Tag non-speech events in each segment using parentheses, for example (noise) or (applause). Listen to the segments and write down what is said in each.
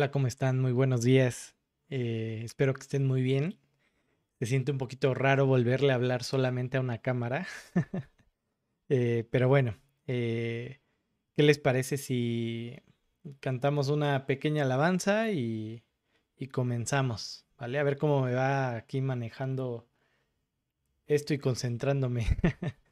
Hola, ¿cómo están? Muy buenos días. Eh, espero que estén muy bien. Se siente un poquito raro volverle a hablar solamente a una cámara. (laughs) Eh, pero bueno, eh, ¿qué les parece si cantamos una pequeña alabanza y, y comenzamos? ¿Vale? A ver cómo me va aquí manejando esto y concentrándome. (laughs)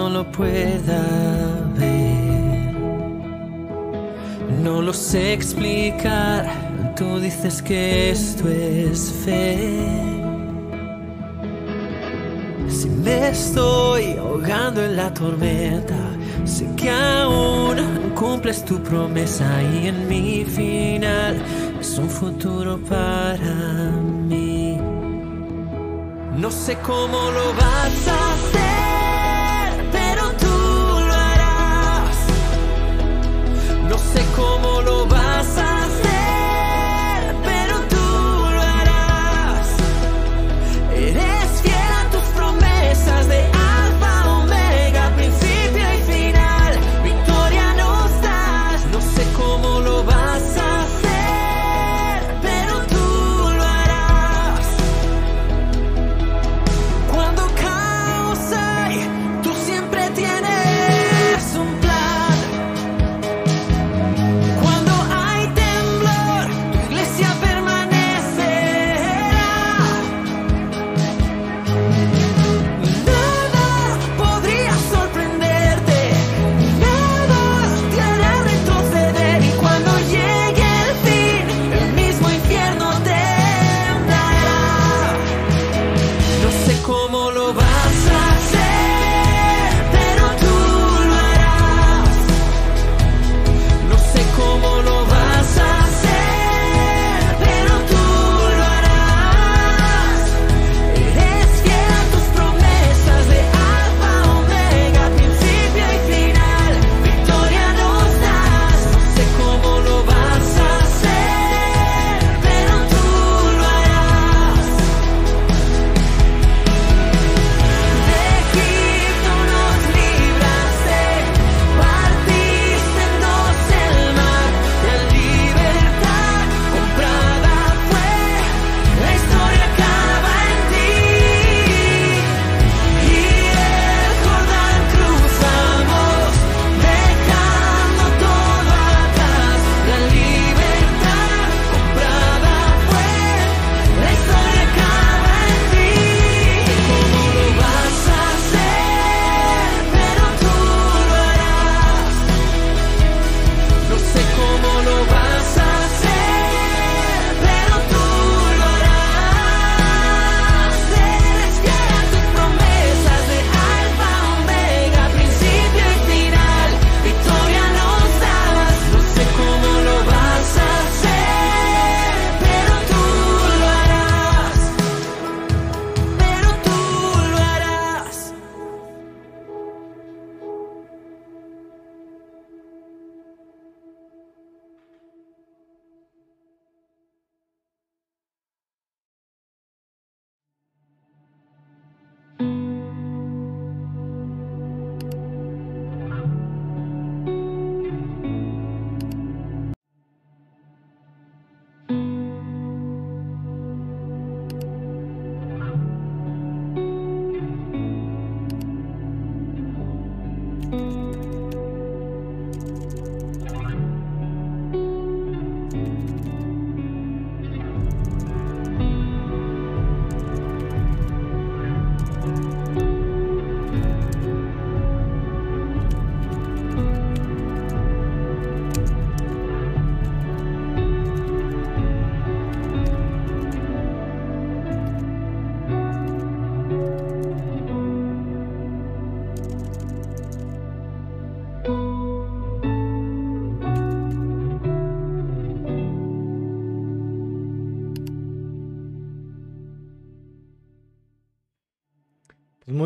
no lo pueda ver. No lo sé explicar, tú dices que esto es fe. Si me estoy ahogando en la tormenta, sé que aún cumples tu promesa y en mi final es un futuro para mí. No sé cómo lo vas a sé cómo lo vas a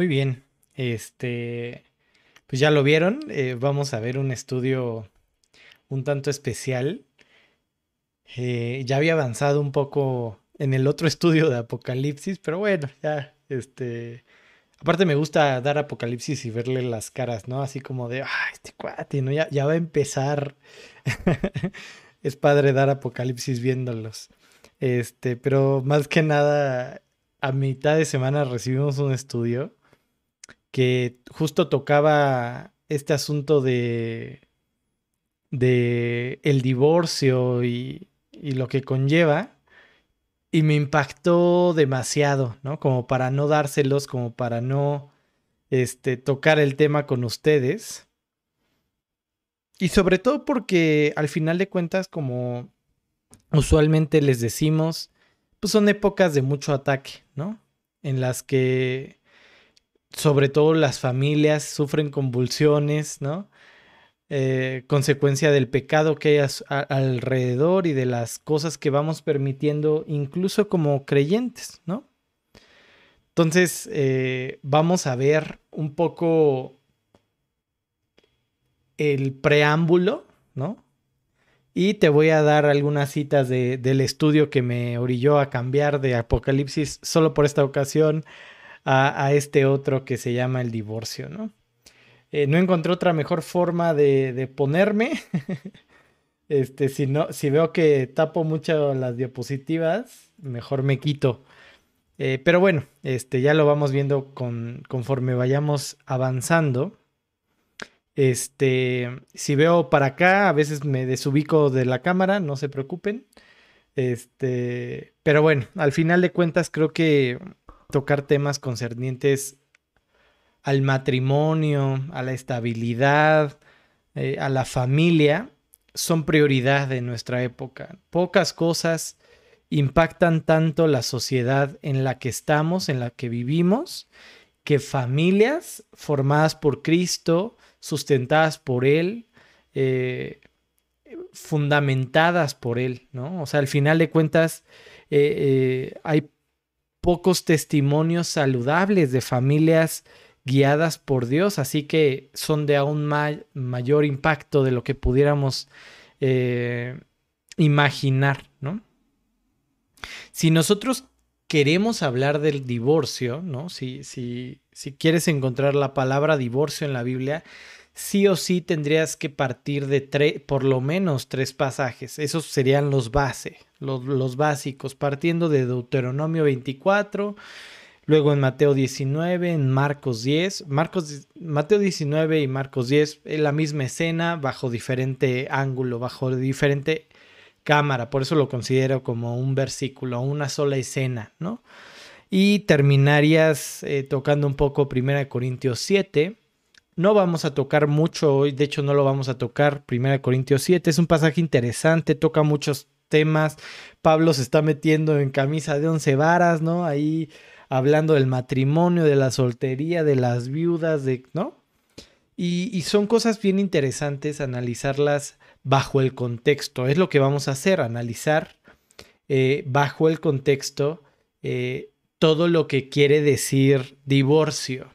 Muy bien. Este, pues ya lo vieron. Eh, vamos a ver un estudio un tanto especial. Eh, ya había avanzado un poco en el otro (laughs) estudio de Apocalipsis, pero bueno, ya, este, aparte me gusta dar Apocalipsis y verle las caras, ¿no? Así como de, ay, este cuate, ¿no? Ya, ya va a empezar. (laughs) es padre dar Apocalipsis viéndolos. Este, pero más que nada, a mitad de semana recibimos un estudio que justo tocaba este asunto de, de el divorcio y, y lo que conlleva. Y me impactó demasiado, ¿no? Como para no dárselos, como para no este, tocar el tema con ustedes. Y sobre todo porque al final de cuentas, como usualmente les decimos, pues son épocas de mucho ataque, ¿no? En las que sobre todo las familias sufren convulsiones, ¿no? Eh, consecuencia del pecado que hay alrededor y de las cosas que vamos permitiendo incluso como creyentes, ¿no? Entonces, eh, vamos a ver un poco el preámbulo, ¿no? Y te voy a dar algunas citas del estudio que me orilló a cambiar de Apocalipsis solo por esta ocasión a, este otro que se llama el divorcio, ¿no? Eh, no encontré otra mejor forma de, ponerme. (laughs) este, si, no, si veo que tapo mucho las diapositivas, mejor me quito. Eh, pero bueno, este, ya lo vamos viendo con, conforme vayamos avanzando. Este, si veo para acá, a veces me desubico de la cámara, no se preocupen. Este, pero bueno, al final de cuentas creo que tocar temas concernientes al matrimonio, a la estabilidad, eh, a la familia, son prioridad de nuestra época. Pocas cosas impactan tanto la sociedad en la que estamos, en la que vivimos, que familias formadas por Cristo, sustentadas por Él, eh, fundamentadas por Él, ¿no? O sea, al final de cuentas, eh, hay pocos testimonios saludables de familias guiadas por Dios, así que son de aún mayor impacto de lo que pudiéramos imaginar, ¿no? Si nosotros queremos hablar del divorcio, ¿no? Si, si, si quieres encontrar la palabra divorcio en la Biblia, sí o sí tendrías que partir de por lo menos tres pasajes. Esos serían los base, los, básicos, partiendo de Deuteronomio 24, luego en Mateo 19, en Marcos 10. Marcos, Mateo 19 y Marcos 10 es la misma escena bajo diferente ángulo, bajo diferente cámara, por eso lo considero como un versículo, una sola escena, ¿no? Y terminarías eh, tocando un poco 1 Corintios 7. No vamos a tocar mucho hoy, de hecho no lo vamos a tocar 1 Corintios 7, es un pasaje interesante, toca muchos temas. Pablo se está metiendo en camisa de once varas, ¿no? Ahí hablando del matrimonio, de la soltería, de las viudas, de, ¿no? Y, y son cosas bien interesantes analizarlas bajo el contexto. Es lo que vamos a hacer, analizar eh, bajo el contexto eh, todo lo que quiere decir divorcio.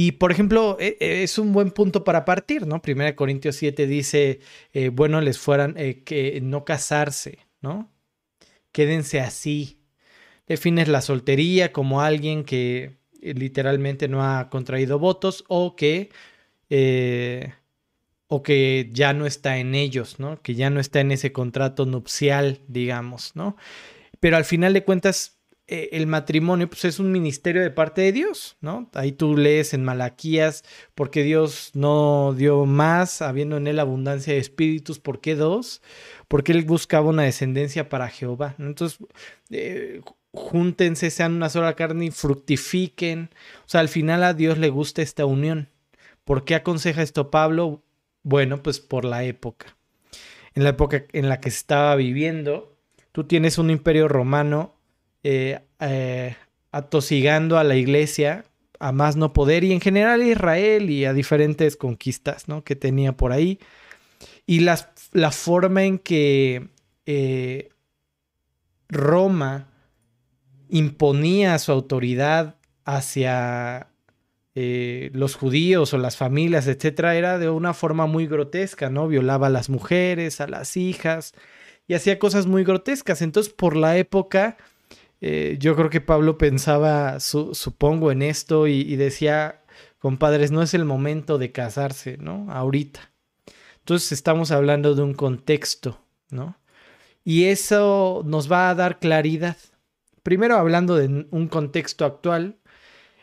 Y por ejemplo, e, e, es un buen punto para partir, ¿no? Primera Corintios 7 dice, eh, bueno, les fueran que no casarse, ¿no? Quédense así. Defines la soltería como alguien que literalmente no ha contraído votos o que o que ya no está en ellos, ¿no? Que ya no está en ese contrato nupcial, digamos, ¿no? Pero al final de cuentas, eh, el matrimonio pues, es un ministerio de parte de Dios, ¿no? Ahí tú lees en Malaquías, porque Dios no dio más, habiendo en él abundancia de espíritus, ¿por qué dos? Porque él buscaba una descendencia para Jehová. Entonces, eh, júntense, sean una sola carne y fructifiquen. O sea, al final a Dios le gusta esta unión. ¿Por qué aconseja esto Pablo? Bueno, pues por la época. En la época en la que se estaba viviendo, tú tienes un imperio romano eh, eh, atosigando a la iglesia a más no poder y en general a Israel y a diferentes conquistas ¿no? que tenía por ahí. Y la forma en que eh, Roma imponía su autoridad hacia eh, los judíos o las familias, etcétera, era de una forma muy grotesca, ¿no? Violaba a las mujeres, a las hijas y hacía cosas muy grotescas. Entonces, por la época, eh, yo creo que Pablo pensaba, supongo, en esto y, decía, compadres, no es el momento de casarse, ¿no? Ahorita. Entonces, estamos hablando de un contexto, ¿no? Y eso nos va a dar claridad. Primero, hablando de un contexto actual,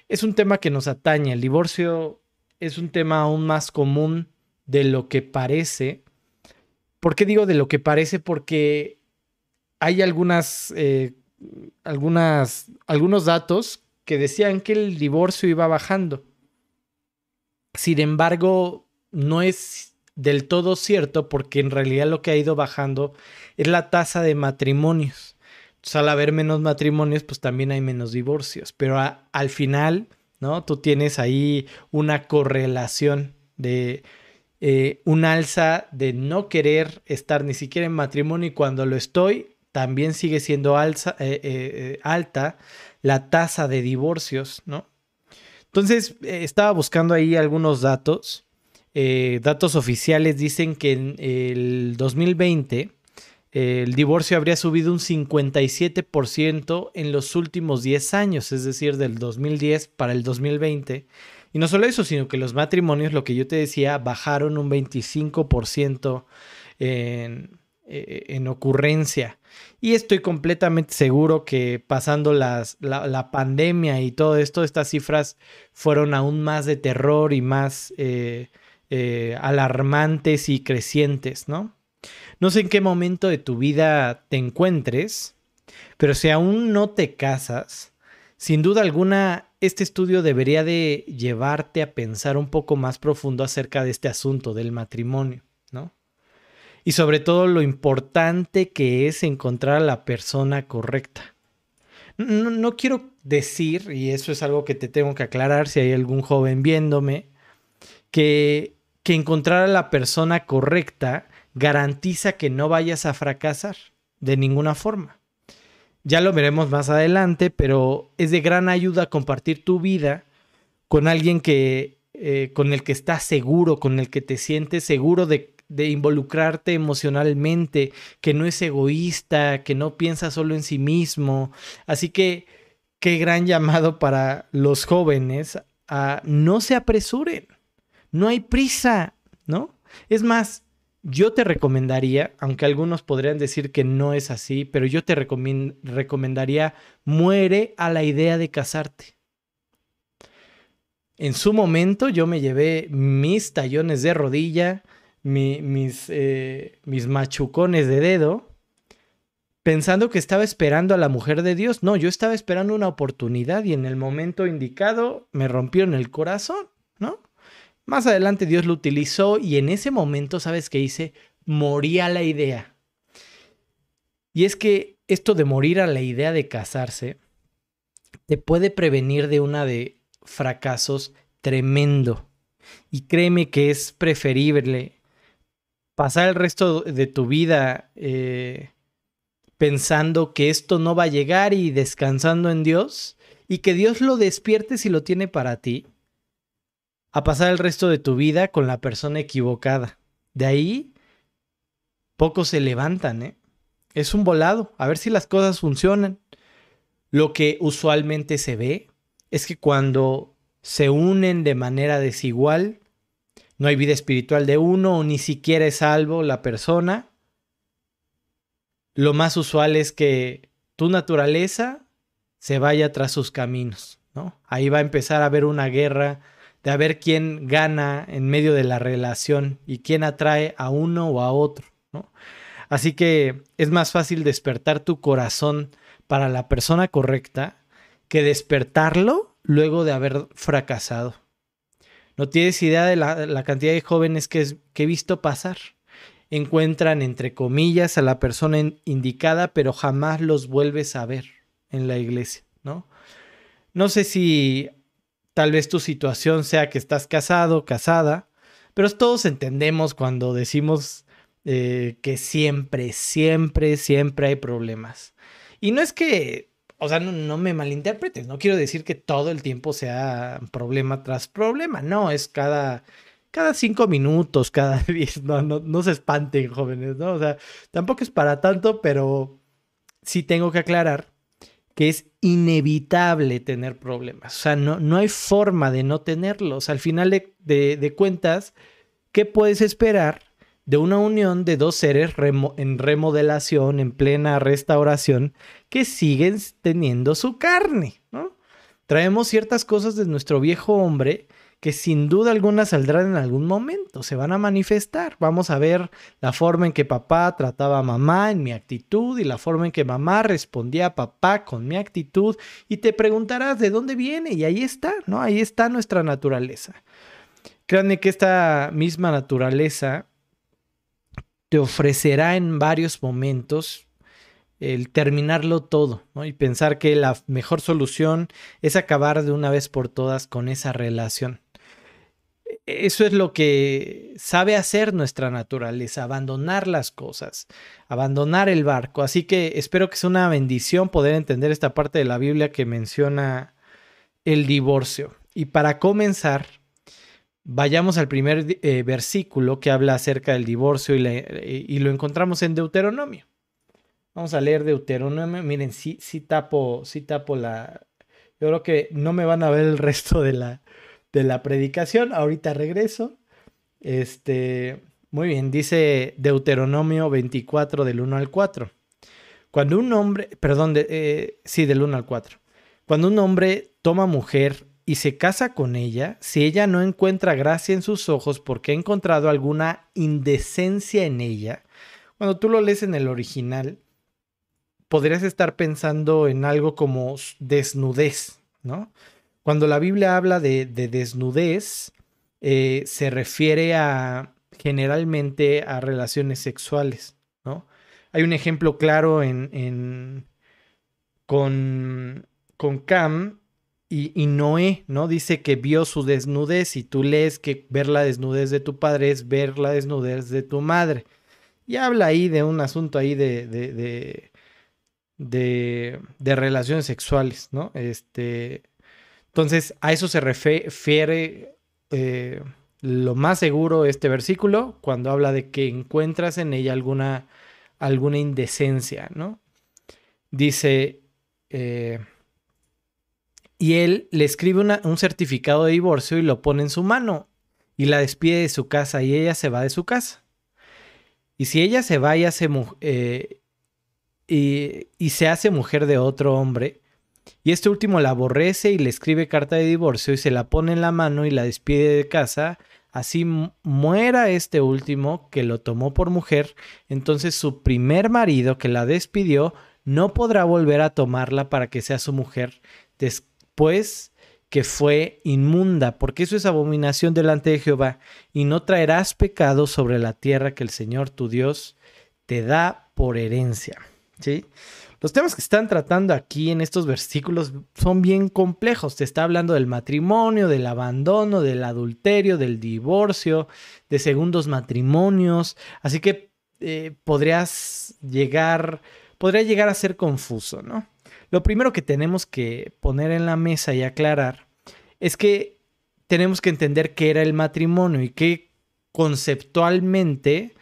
es un tema que nos atañe. El divorcio es un tema aún más común de lo que parece. ¿Por qué digo de lo que parece? Porque hay algunas, eh, algunas, algunos datos que decían que el divorcio iba bajando. Sin embargo, no es del todo cierto porque en realidad lo que ha ido bajando es la tasa de matrimonios al haber menos matrimonios, pues también hay menos divorcios. Pero al final, ¿no? Tú tienes ahí una correlación de eh, un alza de no querer estar ni siquiera en matrimonio y cuando lo estoy, también sigue siendo alza, eh, eh, alta la tasa de divorcios, ¿no? Entonces, estaba buscando ahí algunos datos. datos oficiales dicen que en el 2020 el divorcio habría subido un 57% en los últimos 10 años, es decir, del 2010 para el 2020. Y no solo eso, sino que los matrimonios, lo que yo te decía, bajaron un 25% en, eh, en ocurrencia. Y estoy completamente seguro que pasando las, la, pandemia y todo esto, estas cifras fueron aún más de terror y más eh, eh, alarmantes y crecientes, ¿no? No sé en qué momento de tu vida te encuentres, pero si aún no te casas, sin duda alguna este estudio debería de llevarte a pensar un poco más profundo acerca de este asunto del matrimonio. Y sobre todo lo importante que es encontrar a la persona correcta. No, no, quiero decir, y eso es algo que te tengo que aclarar si hay algún joven viéndome, que, que encontrar a la persona correcta garantiza que no vayas a fracasar de ninguna forma. Ya lo veremos más adelante, pero es de gran ayuda compartir tu vida con alguien que, eh, con el que estás seguro, con el que te sientes seguro de, de involucrarte emocionalmente, que no es egoísta, que no piensa solo en sí mismo. Así que qué gran (laughs) llamado para los jóvenes a no se apresuren, no hay prisa, ¿no? Es más, yo te recomendaría, aunque algunos podrían decir que no es así, pero yo te recomendaría muere a la idea de casarte. En su momento yo me llevé mis tallones de rodilla, mis, eh, mis machucones de dedo, pensando que estaba esperando a la mujer de Dios. No, yo estaba esperando una oportunidad y en el momento indicado me rompieron el corazón, ¿no? Más adelante Dios lo utilizó y en ese momento, ¿sabes qué hice? Moría la idea. Y es que esto de morir a la idea de casarse te puede prevenir de una de fracasos tremendo. Y créeme que es preferible pasar el resto de tu vida eh, pensando que esto no va a llegar y descansando en Dios y que Dios lo despierte si lo tiene para ti a pasar el resto de tu vida con la persona equivocada. De ahí, pocos se levantan, ¿eh? Es un volado, a ver si las cosas funcionan. Lo que usualmente se ve es que cuando se unen de manera desigual, no hay vida espiritual de uno o ni siquiera es salvo la persona, lo más usual es que tu naturaleza se vaya tras sus caminos, ¿no? Ahí va a empezar a haber una guerra de a ver quién gana en medio de la relación y quién atrae a uno o a otro, ¿no? Así que es más fácil despertar tu corazón para la persona correcta que despertarlo luego de haber fracasado. No tienes idea de la, cantidad de jóvenes que, he visto pasar. Encuentran, entre comillas, a la persona indicada, pero jamás los vuelves a ver en la iglesia, ¿no? No sé si Tal vez tu situación sea que estás casado, casada, pero todos entendemos cuando decimos eh, que siempre, siempre, siempre hay problemas. Y no es que o sea, no, me malinterpretes, no quiero decir que todo el tiempo sea problema tras problema, no, es cada, cada cinco minutos, cada (laughs) diez, no, no, no se espanten jóvenes, ¿no? O sea, tampoco es para tanto, pero sí tengo que aclarar que es inevitable tener problemas, o sea, no, no hay forma de no tenerlos, al final de, de cuentas, ¿qué puedes esperar? de una unión de dos seres en remodelación, en plena restauración, que siguen teniendo su carne, ¿no? Traemos ciertas cosas de nuestro viejo hombre que sin duda alguna saldrán en algún momento, se van a manifestar. Vamos a ver la forma en que papá trataba a mamá en mi actitud y la forma en que mamá respondía a papá con mi actitud y te preguntarás de dónde viene y ahí está, ¿no? Ahí está nuestra naturaleza. Créanme que esta misma naturaleza te ofrecerá en varios momentos el terminarlo todo y pensar que la mejor solución es acabar de una vez por todas con esa relación. Eso es lo que sabe hacer nuestra naturaleza, abandonar las cosas, abandonar el barco. Así que espero que sea una bendición poder entender esta parte de la Biblia que menciona el divorcio. Y para comenzar, Vayamos al primer eh, versículo que habla acerca del divorcio y, lo encontramos en Deuteronomio. Vamos a leer Deuteronomio. Miren, sí, sí, tapo, sí tapo la... Yo creo que no me van a ver el resto de la, de la predicación. Ahorita regreso. Este, muy bien, dice Deuteronomio 24 del 1 al 4. Cuando un hombre, perdón, eh, sí, del 1 al 4. Cuando un hombre toma mujer y se casa con ella, si ella no encuentra gracia en sus ojos porque ha encontrado alguna indecencia en ella, cuando tú lo lees en el original, podrías estar pensando en algo como desnudez, ¿no? Cuando la Biblia habla de, desnudez, eh, se refiere a generalmente a relaciones sexuales, ¿no? Hay un ejemplo claro en, con, con Cam y, Noé, ¿no? Dice que vio su desnudez y tú lees que ver la desnudez de tu padre es ver la desnudez de tu madre. Y habla ahí de un asunto ahí de, relaciones sexuales, ¿no? Este, entonces, a eso se refiere eh, lo más seguro este versículo cuando habla de que encuentras en ella alguna, alguna indecencia, ¿no? Dice... Eh, y él le escribe un certificado de divorcio y lo pone en su mano y la despide de su casa y ella se va de su casa. Y si ella se va y, hace, eh, y, se hace mujer de otro hombre, y este último la aborrece y le escribe carta de divorcio y se la pone en la mano y la despide de casa, así muera este último que lo tomó por mujer, entonces su primer marido que la despidió no podrá volver a tomarla para que sea su mujer pues que fue inmunda, porque eso es abominación delante de Jehová, y no traerás pecado sobre la tierra que el Señor tu Dios te da por herencia. ¿Sí? Los temas que están tratando aquí en estos versículos son bien complejos. Te está hablando del matrimonio, del abandono, del adulterio, del divorcio, de segundos matrimonios. Así que eh, podrías llegar, podría llegar a ser confuso, ¿no? Lo primero que tenemos que poner en la mesa y aclarar es que tenemos que entender qué era el matrimonio y qué conceptualmente,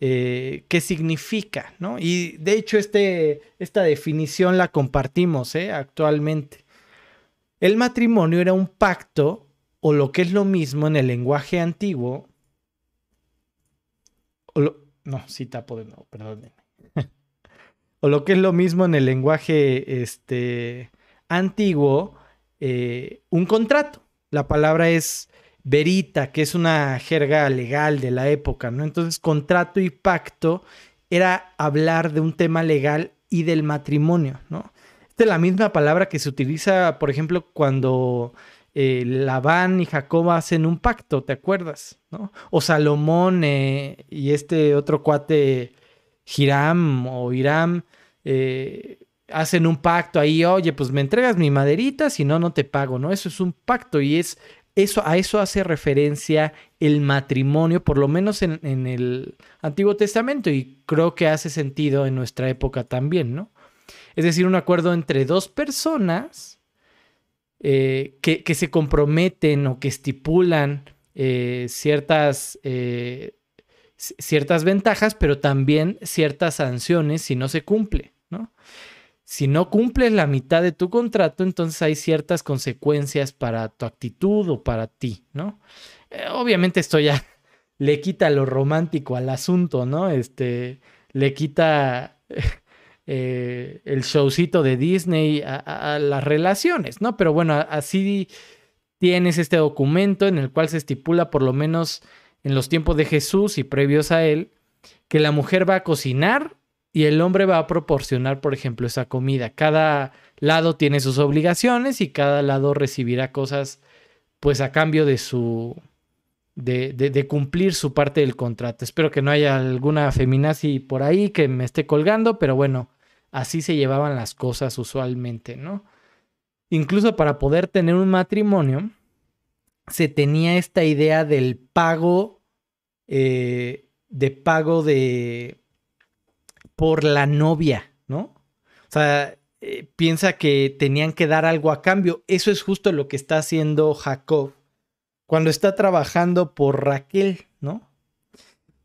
eh, qué significa, ¿no? Y de hecho este, esta definición la compartimos ¿eh? actualmente. El matrimonio era un pacto, o lo que es lo mismo en el lenguaje antiguo, no, sí tapo de nuevo, perdónenme (laughs) o lo que es lo mismo en el lenguaje este, antiguo, eh, un contrato. La palabra es verita, que es una jerga legal de la época, ¿no? Entonces, contrato y pacto era hablar de un tema legal y del matrimonio, ¿no? Esta es la misma palabra que se utiliza, por ejemplo, cuando eh, Labán y Jacob hacen un pacto, ¿te acuerdas? ¿no? O Salomón eh, y este otro cuate Hiram o Hiram eh, hacen un pacto ahí, oye, pues me entregas mi maderita, si no, no te pago, ¿no? Eso es un pacto y es eso, a eso hace referencia el matrimonio, por lo menos en, el Antiguo Testamento, y creo que hace sentido en nuestra época también, ¿no? Es decir, un acuerdo entre dos personas eh, que, se comprometen o que estipulan eh, ciertas, eh, ciertas ventajas, pero también ciertas sanciones si no se cumple, ¿no? Si no cumples la mitad de tu contrato, entonces hay ciertas consecuencias para tu actitud o para ti, ¿no? obviamente esto ya (laughs) le quita lo romántico al asunto, ¿no? Este, le quita (laughs) eh, el showcito de Disney a, las relaciones, ¿no? Pero bueno, así tienes este documento en el cual se estipula, por lo menos en los tiempos de Jesús y previos a él, que la mujer va a cocinar y el hombre va a proporcionar, por ejemplo, esa comida. Cada lado tiene sus obligaciones y cada lado recibirá cosas, pues a cambio de su, de, cumplir su parte del contrato. Espero que no haya alguna feminazi por ahí que me esté colgando, pero bueno, así se llevaban las cosas usualmente, ¿no? Incluso para poder tener un matrimonio, se tenía esta idea del pago, eh, de pago de por la novia, ¿no? O sea, eh, piensa que tenían que dar algo a cambio. Eso es justo lo que está haciendo Jacob cuando está trabajando por Raquel, ¿no?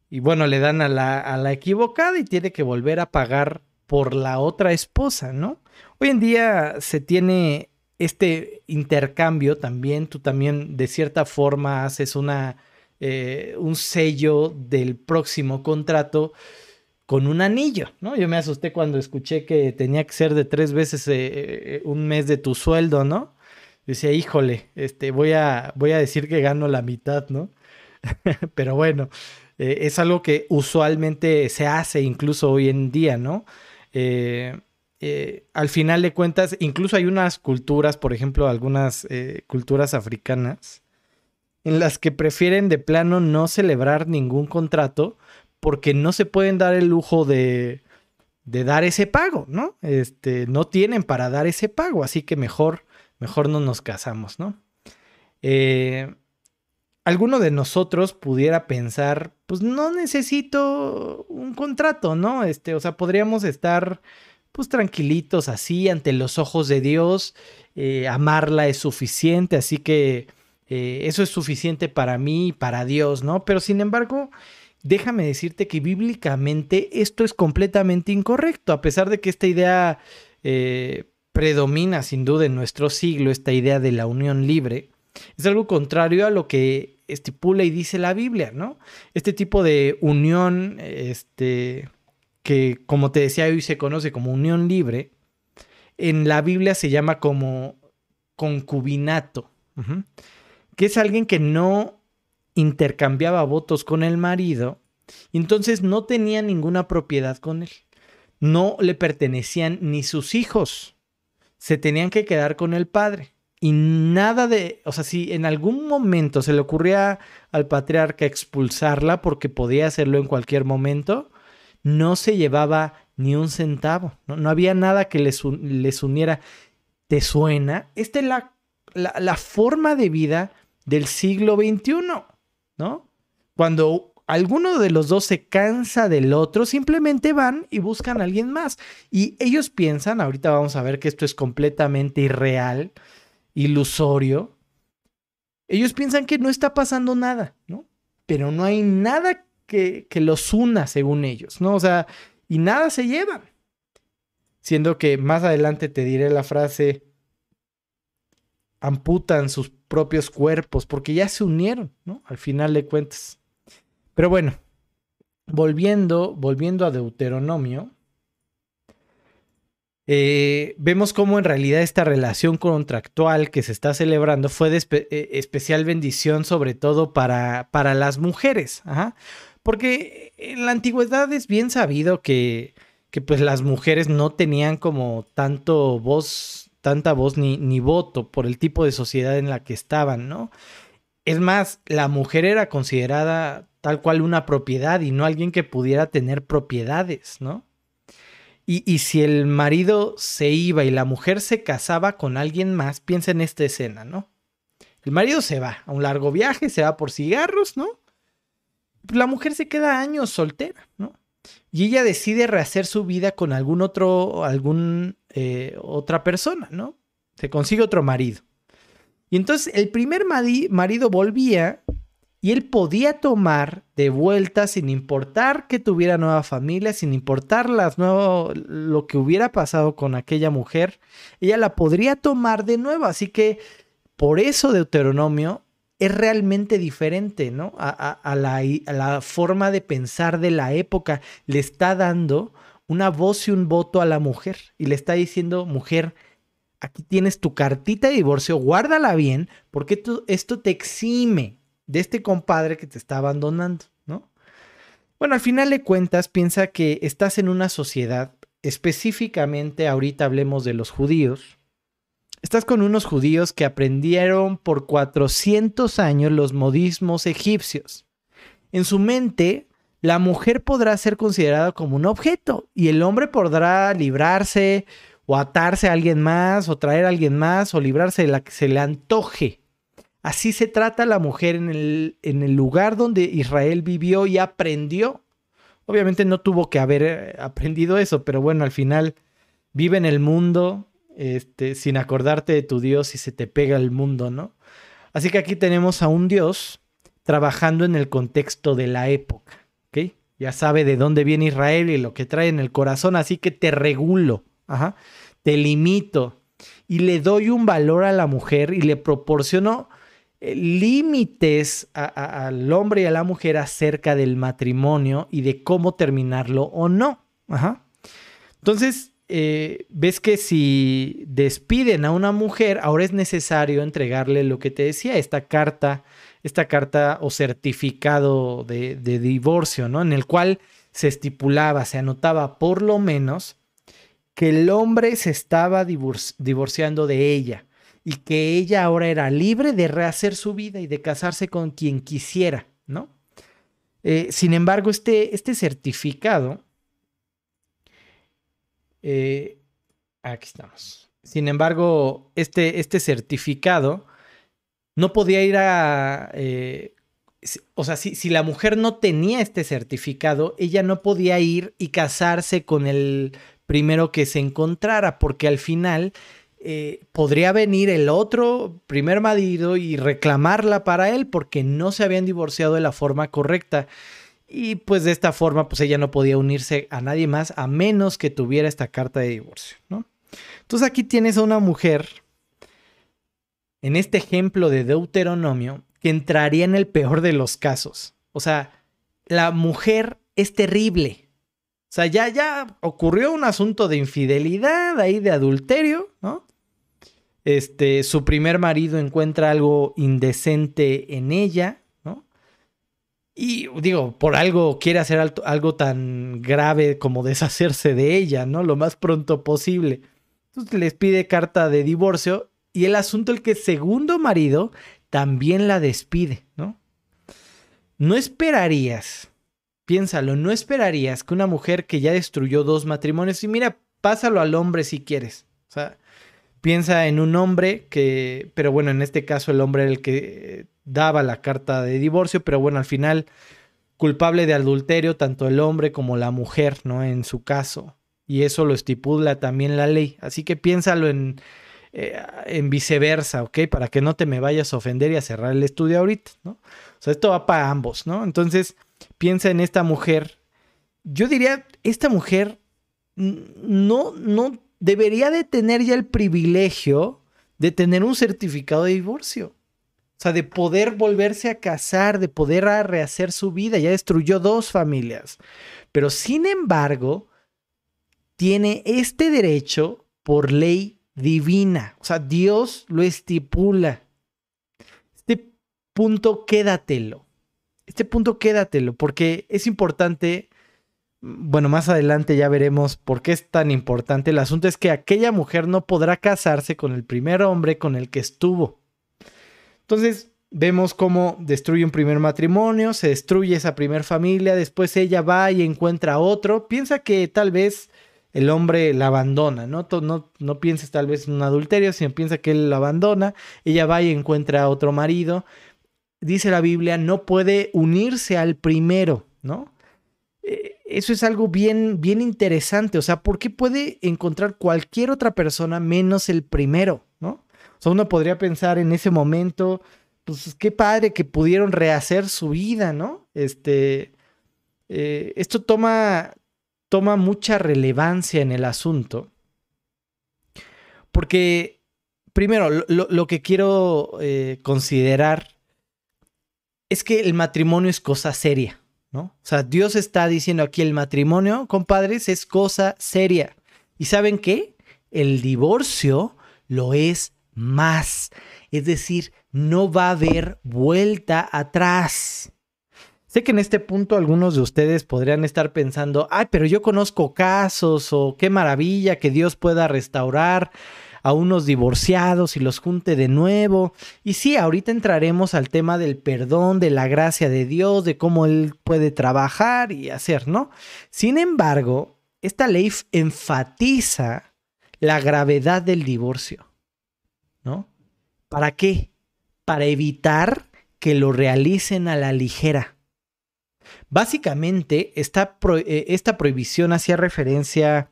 Y bueno, le dan a la, a la equivocada y tiene que volver a pagar por la otra esposa, ¿no? Hoy en día se tiene este intercambio también, tú también de cierta forma haces una, eh, un sello del próximo contrato con un anillo, ¿no? Yo me asusté cuando escuché que tenía que ser de tres veces eh, eh, un mes de tu sueldo, ¿no? decía, híjole, este, voy a, voy a decir que gano la mitad, ¿no? (laughs) Pero bueno, eh, es algo que usualmente se hace incluso hoy en día, ¿no? Eh, al final de cuentas, incluso hay unas culturas, por ejemplo, algunas culturas africanas, en las que prefieren de plano no celebrar ningún contrato porque no se pueden dar el lujo de, dar ese pago, ¿no? Este, no tienen para dar ese pago, así que mejor mejor no nos casamos, ¿no? Eh, alguno de nosotros pudiera pensar, pues no necesito un contrato, ¿no? Este, o sea, podríamos estar pues tranquilitos así ante los ojos de Dios, eh, amarla es suficiente, así que eh, eso es suficiente para mí y para Dios, ¿no? Pero sin embargo, déjame decirte que bíblicamente esto es completamente incorrecto, a pesar de que esta idea predomina sin duda en nuestro siglo esta idea de la unión libre, es algo contrario a lo que estipula y dice la Biblia, ¿no? Este tipo de unión, este, que como te decía hoy se conoce como unión libre, en la Biblia se llama como concubinato, que es alguien que no intercambiaba votos con el marido, entonces no tenía ninguna propiedad con él. No le pertenecían ni sus hijos se tenían que quedar con el padre. Y nada de, o sea, si en algún momento se le ocurría al patriarca expulsarla porque podía hacerlo en cualquier momento, no se llevaba ni un centavo, no, había nada que les, les, uniera. ¿Te suena? Esta es la, la, la forma de vida del siglo XXI, ¿no? Cuando alguno de los dos se cansa del otro, simplemente van y buscan a alguien más. Y ellos piensan, ahorita vamos a ver que esto es completamente irreal, ilusorio. Ellos piensan que no está pasando nada, ¿no? Pero no hay nada que, que los una, según ellos, ¿no? O sea, y nada se llevan. Siendo que más adelante te diré la frase, amputan sus propios cuerpos porque ya se unieron, ¿no? Al final de cuentas. Pero bueno, volviendo, volviendo a Deuteronomio, eh, vemos cómo en realidad esta relación contractual que se está celebrando fue de eh, especial bendición sobre todo para, para las mujeres. Porque en la antigüedad es bien sabido que, que, pues las mujeres no tenían como tanto voz, tanta voz ni, ni voto por el tipo de sociedad en la que estaban, ¿no? Es más, la mujer era considerada tal cual una propiedad y no alguien que pudiera tener propiedades, ¿no? Y, si el marido se iba y la mujer se casaba con alguien más, piensa en esta escena, ¿no? El marido se va a un largo viaje, se va por cigarros, ¿no? La mujer se queda años soltera, ¿no? y ella decide rehacer su vida con algún otro, algún eh, otra persona, ¿no? Se consigue otro marido. Y entonces el primer marido volvía y él podía tomar de vuelta sin importar que tuviera nueva familia, sin importar las nuevo, lo que hubiera pasado con aquella mujer, ella la podría tomar de nuevo. Así que por eso Deuteronomio es realmente diferente, ¿no? A, la, a, la, forma de pensar de la época. Le está dando una voz y un voto a la mujer y le está diciendo, mujer, aquí tienes tu cartita de divorcio, guárdala bien, porque esto te exime de este compadre que te está abandonando, ¿no? Bueno, al final de cuentas, piensa que estás en una sociedad, específicamente ahorita hablemos de los judíos, estás con unos judíos que aprendieron por 400 años los modismos egipcios. En su mente, la mujer podrá ser considerada como un objeto y el hombre podrá librarse o atarse a alguien más o traer a alguien más o librarse de la que se le antoje. Así se trata la mujer en el, lugar donde Israel vivió y aprendió. Obviamente no tuvo que haber eh, aprendido eso, pero bueno, al final vive en el mundo este, sin acordarte de tu Dios y se te pega el mundo, ¿no? Así que aquí tenemos a un Dios trabajando en el contexto de la época. Ya sabe de dónde viene Israel y lo que trae en el corazón, así que te regulo, ajá, te limito y le doy un valor a la mujer y le proporciono eh, límites al hombre y a la mujer acerca del matrimonio y de cómo terminarlo o no. Entonces, eh, ves que si despiden a una mujer, ahora es necesario entregarle lo que te decía, esta carta, esta carta o certificado de, divorcio, ¿no? En el cual se estipulaba, se anotaba por lo menos que el hombre se estaba divorciando de ella y que ella ahora era libre de rehacer su vida y de casarse con quien quisiera, ¿no? Eh, sin embargo, este, este certificado, eh, aquí estamos. Sin embargo, este, este certificado no podía ir a... Eh, o sea, si, si, la mujer no tenía este certificado, ella no podía ir y casarse con el primero que se encontrara, porque al final eh, podría venir el otro primer marido y reclamarla para él porque no se habían divorciado de la forma correcta. Y pues de esta forma, pues ella no podía unirse a nadie más a menos que tuviera esta carta de divorcio, ¿no? Entonces aquí tienes a una mujer, en este ejemplo de Deuteronomio, que entraría en el peor de los casos. O sea, la mujer es terrible. O sea, ya, ya ocurrió un asunto de infidelidad ahí, de adulterio, ¿no? Este, su primer marido encuentra algo indecente en ella, ¿no? Y digo, por algo quiere hacer algo tan grave como deshacerse de ella, ¿no? Lo más pronto posible. Entonces les pide carta de divorcio y el asunto es que el segundo marido también la despide, ¿no? No esperarías, piénsalo, no esperarías que una mujer que ya destruyó dos matrimonios, y mira, pásalo al hombre si quieres. O sea, piensa en un hombre que, pero bueno, en este caso el hombre era el que daba la carta de divorcio, pero bueno, al final culpable de adulterio tanto el hombre como la mujer, ¿no? En su caso. Y eso lo estipula también la ley. Así que piénsalo en, eh, en viceversa, ¿ok? Para que no te me vayas a ofender y a cerrar el estudio ahorita, ¿no? O sea, esto va para ambos, ¿no? Entonces, piensa en esta mujer. Yo diría, esta mujer no, no debería de tener ya el privilegio de tener un certificado de divorcio. O sea, de poder volverse a casar, de poder rehacer su vida. Ya destruyó dos familias. Pero sin embargo, tiene este derecho por ley divina. O sea, Dios lo estipula. Este punto quédatelo. Este punto quédatelo, porque es importante bueno, más adelante ya veremos por qué es tan importante. El asunto es que aquella mujer no podrá casarse con el primer hombre con el que estuvo. Entonces, vemos cómo destruye un primer matrimonio, se destruye esa primer familia, después ella va y encuentra otro. Piensa que tal vez el hombre la abandona, ¿no? No, no pienses tal vez en un adulterio, sino piensa que él la abandona. Ella va y encuentra a otro marido. Dice la Biblia, no puede unirse al primero, ¿no? eh, eso es algo bien, bien interesante. O sea, ¿por qué puede encontrar cualquier otra persona menos el primero? ¿No? O sea, uno podría pensar en ese momento, pues qué padre que pudieron rehacer su vida, ¿no? Este, eh, esto toma, toma mucha relevancia en el asunto. Porque, primero, lo, que quiero eh, considerar es que el matrimonio es cosa seria, ¿no? O sea, Dios está diciendo aquí el matrimonio, compadres, es cosa seria. ¿Y saben qué? El divorcio lo es más. Es decir, no va a haber vuelta atrás. Sé que en este punto algunos de ustedes podrían estar pensando, ay, pero yo conozco casos o qué maravilla que Dios pueda restaurar a unos divorciados y los junte de nuevo. Y sí, ahorita entraremos al tema del perdón, de la gracia de Dios, de cómo Él puede trabajar y hacer, ¿no? Sin embargo, esta ley enfatiza la gravedad del divorcio, ¿no? ¿Para qué? Para evitar que lo realicen a la ligera. Básicamente, esta, eh, esta prohibición hacía referencia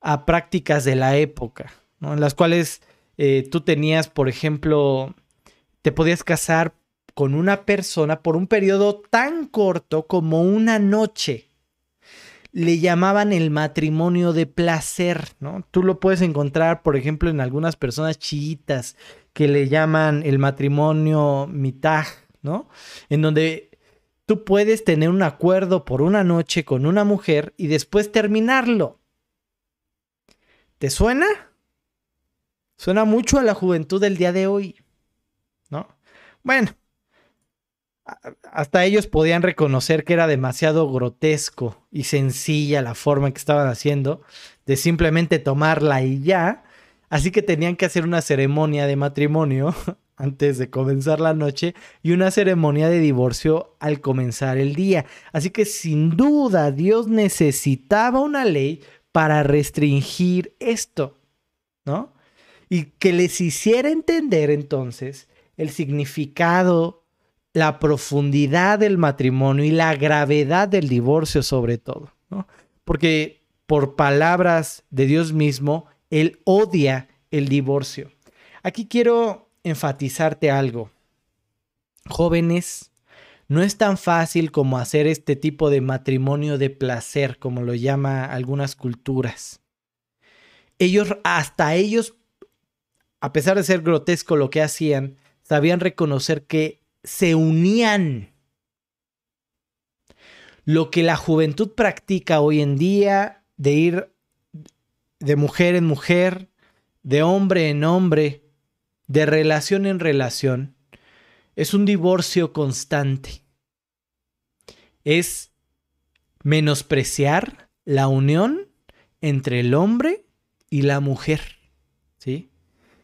a prácticas de la época, en las cuales eh, tú tenías, por ejemplo, te podías casar con una persona por un periodo tan corto como una noche. Le llamaban el matrimonio de placer, ¿no? Tú lo puedes encontrar, por ejemplo, en algunas personas chiitas que le llaman el matrimonio mitaj, ¿no? En donde tú puedes tener un acuerdo por una noche con una mujer y después terminarlo. ¿Te suena? Suena mucho a la juventud del día de hoy, ¿no? Bueno, hasta ellos podían reconocer que era demasiado grotesco y sencilla la forma que estaban haciendo de simplemente tomarla y ya. Así que tenían que hacer una ceremonia de matrimonio (laughs) antes de comenzar la noche y una ceremonia de divorcio al comenzar el día. Así que sin duda Dios necesitaba una ley para restringir esto, ¿no? Y que les hiciera entender entonces el significado, la profundidad del matrimonio y la gravedad del divorcio sobre todo, ¿no? Porque por palabras de Dios mismo, Él odia el divorcio. Aquí quiero enfatizarte algo. Jóvenes, no es tan fácil como hacer este tipo de matrimonio de placer, como lo llama algunas culturas. Ellos, hasta ellos, a pesar de ser grotesco lo que hacían, sabían reconocer que se unían. Lo que la juventud practica hoy en día, de ir de mujer en mujer, de hombre en hombre, de relación en relación, es un divorcio constante. Es menospreciar la unión entre el hombre y la mujer. ¿Sí?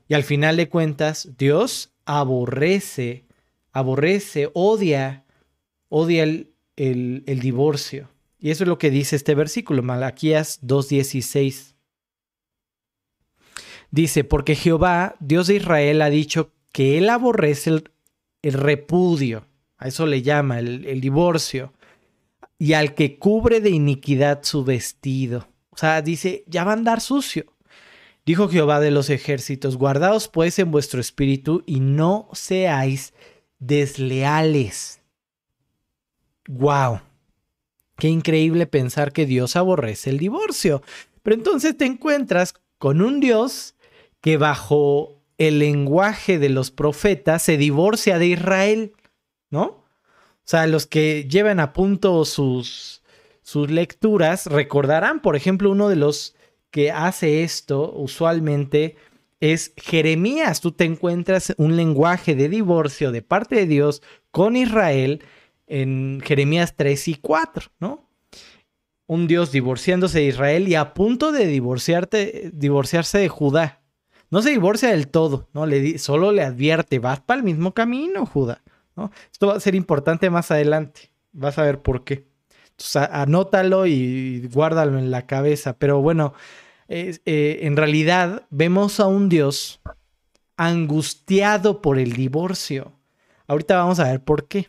Y al final de cuentas, Dios aborrece, aborrece, odia, odia el, el, el divorcio. Y eso es lo que dice este versículo, Malaquías 2.16. Dice, porque Jehová, Dios de Israel, ha dicho que él aborrece el, repudio, a eso le llama el, divorcio, y al que cubre de iniquidad su vestido. O sea, dice, ya va a andar sucio. Dijo Jehová de los ejércitos, guardaos pues en vuestro espíritu y no seáis desleales. ¡Wow! Qué increíble pensar que Dios aborrece el divorcio. Pero entonces te encuentras con un Dios que bajo el lenguaje de los profetas se divorcia de Israel, ¿no? O sea, los que llevan a punto sus, sus lecturas recordarán, por ejemplo, uno de los que hace esto usualmente es Jeremías. Tú te encuentras un lenguaje de divorcio de parte de Dios con Israel en Jeremías 3 y 4, ¿no? Un Dios divorciándose de Israel y a punto de divorciarte, divorciarse de Judá. No se divorcia del todo, ¿no? Le solo le advierte, vas para el mismo camino, Judá. ¿no? Esto va a ser importante más adelante. Vas a ver por qué. Entonces, anótalo y guárdalo en la cabeza. Pero bueno, eh, en realidad vemos a un Dios angustiado por el divorcio. Ahorita vamos a ver por qué.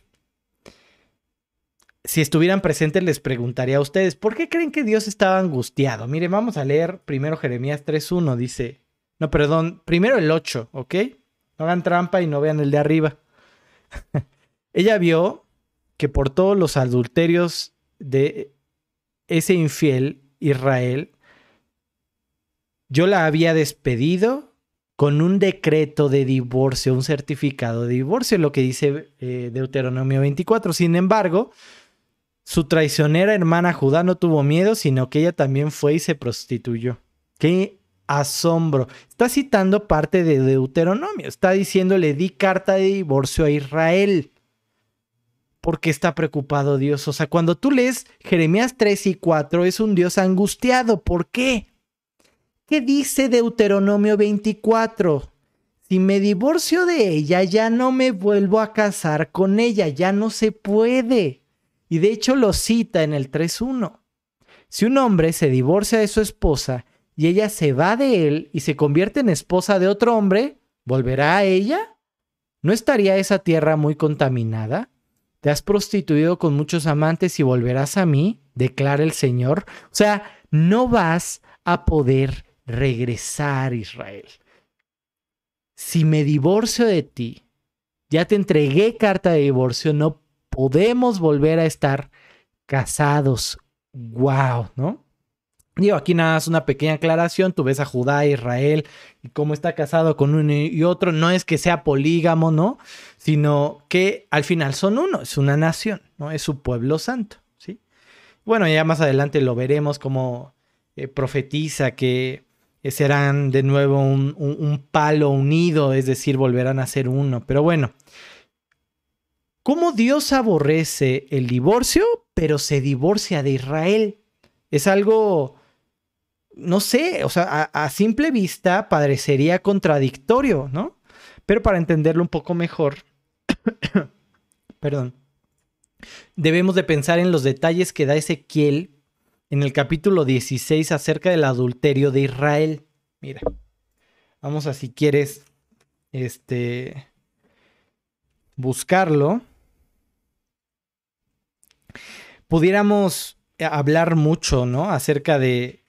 si estuvieran presentes les preguntaría a ustedes, ¿por qué creen que Dios estaba angustiado? Miren, vamos a leer primero Jeremías 3.1, dice, no, perdón, primero el 8, ¿ok? No hagan trampa y no vean el de arriba. (laughs) Ella vio que por todos los adulterios de ese infiel Israel, yo la había despedido con un decreto de divorcio, un certificado de divorcio, lo que dice eh, Deuteronomio 24. Sin embargo, su traicionera hermana Judá no tuvo miedo, sino que ella también fue y se prostituyó. Qué asombro. Está citando parte de Deuteronomio. Está diciendo, le di carta de divorcio a Israel. ¿Por qué está preocupado Dios? O sea, cuando tú lees Jeremías 3 y 4, es un Dios angustiado. ¿Por qué? ¿Qué dice Deuteronomio 24? Si me divorcio de ella, ya no me vuelvo a casar con ella, ya no se puede. Y de hecho lo cita en el 3.1. Si un hombre se divorcia de su esposa y ella se va de él y se convierte en esposa de otro hombre, ¿volverá a ella? ¿No estaría esa tierra muy contaminada? ¿Te has prostituido con muchos amantes y volverás a mí? declara el Señor. O sea, no vas a poder regresar, Israel. Si me divorcio de ti, ya te entregué carta de divorcio, no podemos volver a estar casados. ¡Wow! ¿No? Digo, aquí nada más una pequeña aclaración. Tú ves a Judá, Israel, y cómo está casado con uno y otro. No es que sea polígamo, ¿no? Sino que al final son uno, es una nación, ¿no? Es su pueblo santo, ¿sí? Bueno, ya más adelante lo veremos como eh, profetiza que eh, serán de nuevo un, un palo unido, es decir, volverán a ser uno. Pero bueno, ¿cómo Dios aborrece el divorcio, pero se divorcia de Israel? Es algo no sé, o sea, a, simple vista parecería contradictorio, ¿no? Pero para entenderlo un poco mejor, (coughs) perdón, debemos de pensar en los detalles que da Ezequiel en el capítulo 16 acerca del adulterio de Israel. Mira, vamos a si quieres, este, buscarlo. Pudiéramos hablar mucho, ¿no? Acerca de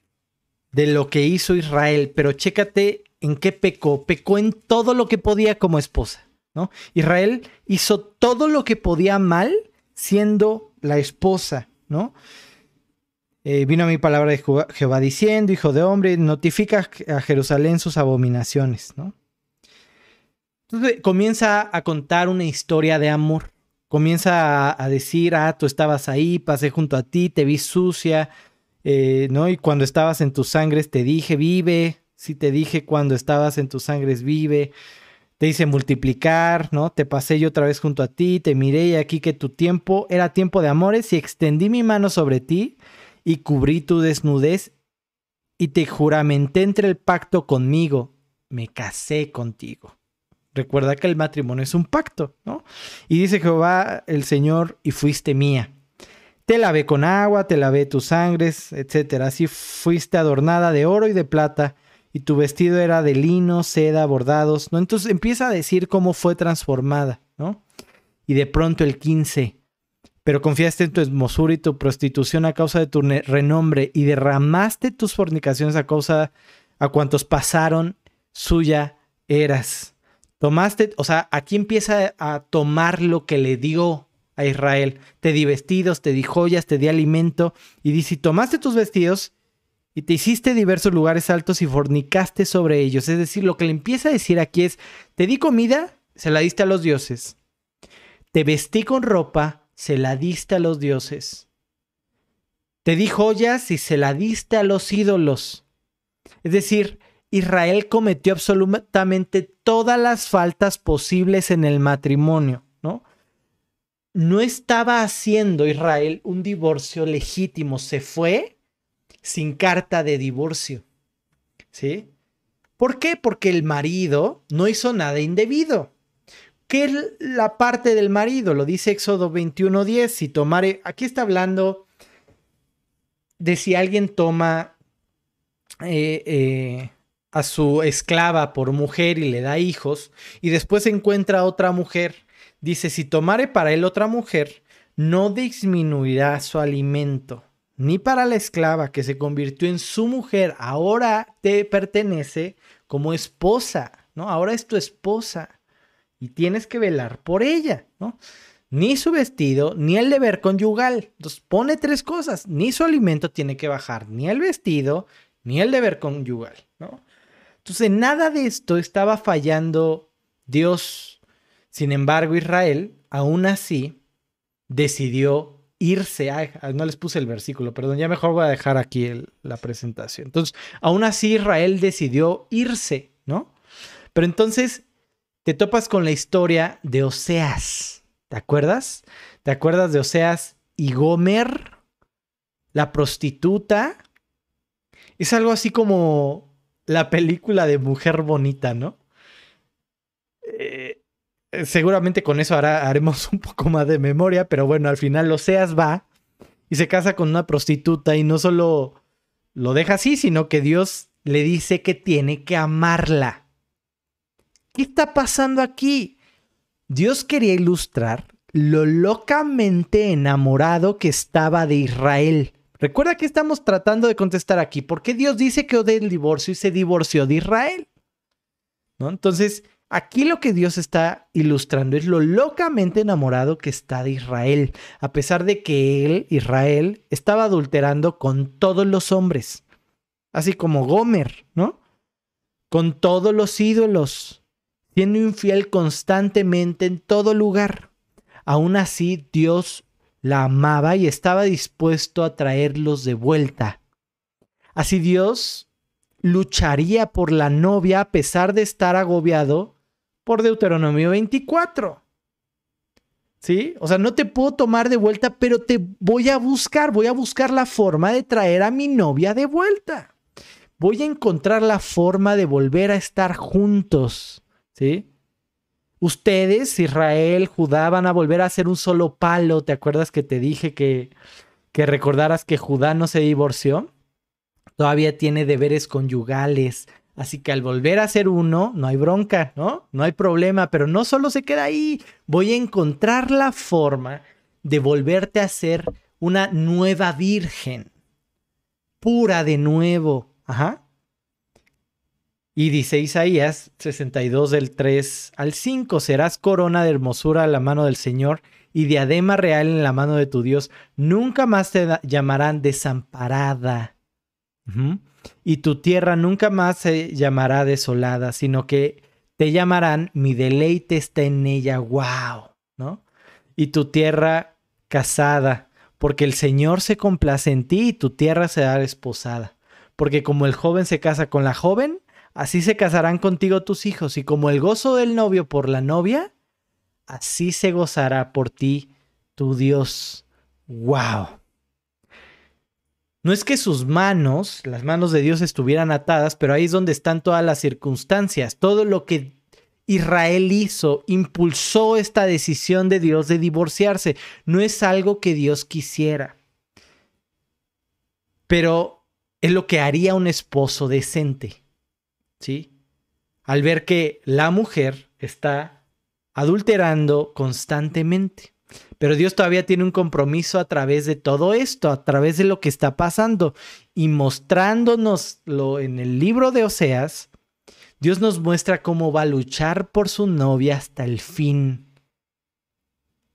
de lo que hizo Israel, pero chécate en qué pecó. Pecó en todo lo que podía como esposa, ¿no? Israel hizo todo lo que podía mal siendo la esposa, ¿no? Eh, vino a mi palabra de Jehová diciendo, hijo de hombre, notifica a Jerusalén sus abominaciones, ¿no? Entonces comienza a contar una historia de amor. Comienza a decir, ah, tú estabas ahí, pasé junto a ti, te vi sucia, eh, ¿no? Y cuando estabas en tus sangres te dije, vive. Si te dije cuando estabas en tus sangres, vive. Te hice multiplicar, ¿no? Te pasé yo otra vez junto a ti, te miré y aquí que tu tiempo era tiempo de amores y extendí mi mano sobre ti y cubrí tu desnudez y te juramenté entre el pacto conmigo. Me casé contigo. Recuerda que el matrimonio es un pacto, ¿no? Y dice Jehová el Señor, y fuiste mía. Te lavé con agua, te lavé tus sangres, etc. Así fuiste adornada de oro y de plata, y tu vestido era de lino, seda, bordados, ¿no? Entonces empieza a decir cómo fue transformada, ¿no? Y de pronto el 15, pero confiaste en tu hermosura y tu prostitución a causa de tu renombre, y derramaste tus fornicaciones a causa a cuantos pasaron, suya eras. Tomaste, o sea, aquí empieza a tomar lo que le dio a Israel. Te di vestidos, te di joyas, te di alimento. Y dice, tomaste tus vestidos y te hiciste diversos lugares altos y fornicaste sobre ellos. Es decir, lo que le empieza a decir aquí es, te di comida, se la diste a los dioses. Te vestí con ropa, se la diste a los dioses. Te di joyas y se la diste a los ídolos. Es decir, Israel cometió absolutamente todas las faltas posibles en el matrimonio no estaba haciendo Israel un divorcio legítimo, se fue sin carta de divorcio. ¿Sí? ¿Por qué? Porque el marido no hizo nada indebido. ¿Qué es la parte del marido? Lo dice Éxodo 21:10. Si tomare, aquí está hablando de si alguien toma eh, eh, a su esclava por mujer y le da hijos y después encuentra a otra mujer Dice, si tomare para él otra mujer, no disminuirá su alimento, ni para la esclava que se convirtió en su mujer, ahora te pertenece como esposa, ¿no? Ahora es tu esposa y tienes que velar por ella, ¿no? Ni su vestido, ni el deber conyugal. Entonces pone tres cosas, ni su alimento tiene que bajar, ni el vestido, ni el deber conyugal, ¿no? Entonces nada de esto estaba fallando Dios. Sin embargo, Israel, aún así, decidió irse. no les puse el versículo, perdón, ya mejor voy a dejar aquí la presentación. Entonces, aún así Israel decidió irse, ¿no? Pero entonces te topas con la historia de Oseas. ¿Te acuerdas? ¿Te acuerdas de Oseas y Gomer, la prostituta? Es algo así como la película de Mujer Bonita, ¿no? Eh, seguramente con eso haremos (laughs) un poco más de memoria, pero bueno, al final Oseas va y se casa con una prostituta y no solo lo deja así, sino que Dios le dice que tiene que amarla. ¿Qué está pasando aquí? Dios quería ilustrar lo locamente enamorado que estaba de Israel. Recuerda que estamos tratando de contestar aquí. ¿Por qué Dios dice que odió el divorcio y se divorció de Israel? ¿No? Entonces, aquí lo que Dios está ilustrando es lo locamente enamorado que está de Israel, a pesar de que él, Israel, estaba adulterando con todos los hombres, así como Gomer, ¿no? Con todos los ídolos, siendo infiel constantemente en todo lugar. Aún así, Dios la amaba y estaba dispuesto a traerlos de vuelta. Así Dios lucharía por la novia a pesar de estar agobiado por Deuteronomio 24. ¿Sí? O sea, no te puedo tomar de vuelta, pero te voy a buscar, voy a buscar la forma de traer a mi novia de vuelta. Voy a encontrar la forma de volver a estar juntos. ¿sí? Ustedes, Israel, Judá, van a volver a ser un solo palo. ¿Te acuerdas que te dije que, que recordaras que Judá no se divorció? Todavía tiene deberes conyugales. Así que al volver a ser uno, no hay bronca, ¿no? No hay problema, pero no solo se queda ahí. Voy a encontrar la forma de volverte a ser una nueva virgen. Pura de nuevo. Ajá. Y dice Isaías 62 del 3 al 5, serás corona de hermosura a la mano del Señor y diadema real en la mano de tu Dios. Nunca más te llamarán desamparada. Y tu tierra nunca más se llamará desolada, sino que te llamarán mi deleite está en ella. ¡Wow! ¿No? Y tu tierra casada, porque el Señor se complace en ti y tu tierra será desposada. Porque como el joven se casa con la joven, Así se casarán contigo tus hijos, y como el gozo del novio por la novia, así se gozará por ti tu Dios. ¡Wow! No es que sus manos, las manos de Dios estuvieran atadas, pero ahí es donde están todas las circunstancias. Todo lo que Israel hizo impulsó esta decisión de Dios de divorciarse. No es algo que Dios quisiera. Pero es lo que haría un esposo decente. ¿sí? Al ver que la mujer está adulterando constantemente. Pero Dios todavía tiene un compromiso a través de todo esto, a través de lo que está pasando y mostrándonoslo en el libro de Oseas. Dios nos muestra cómo va a luchar por su novia hasta el fin.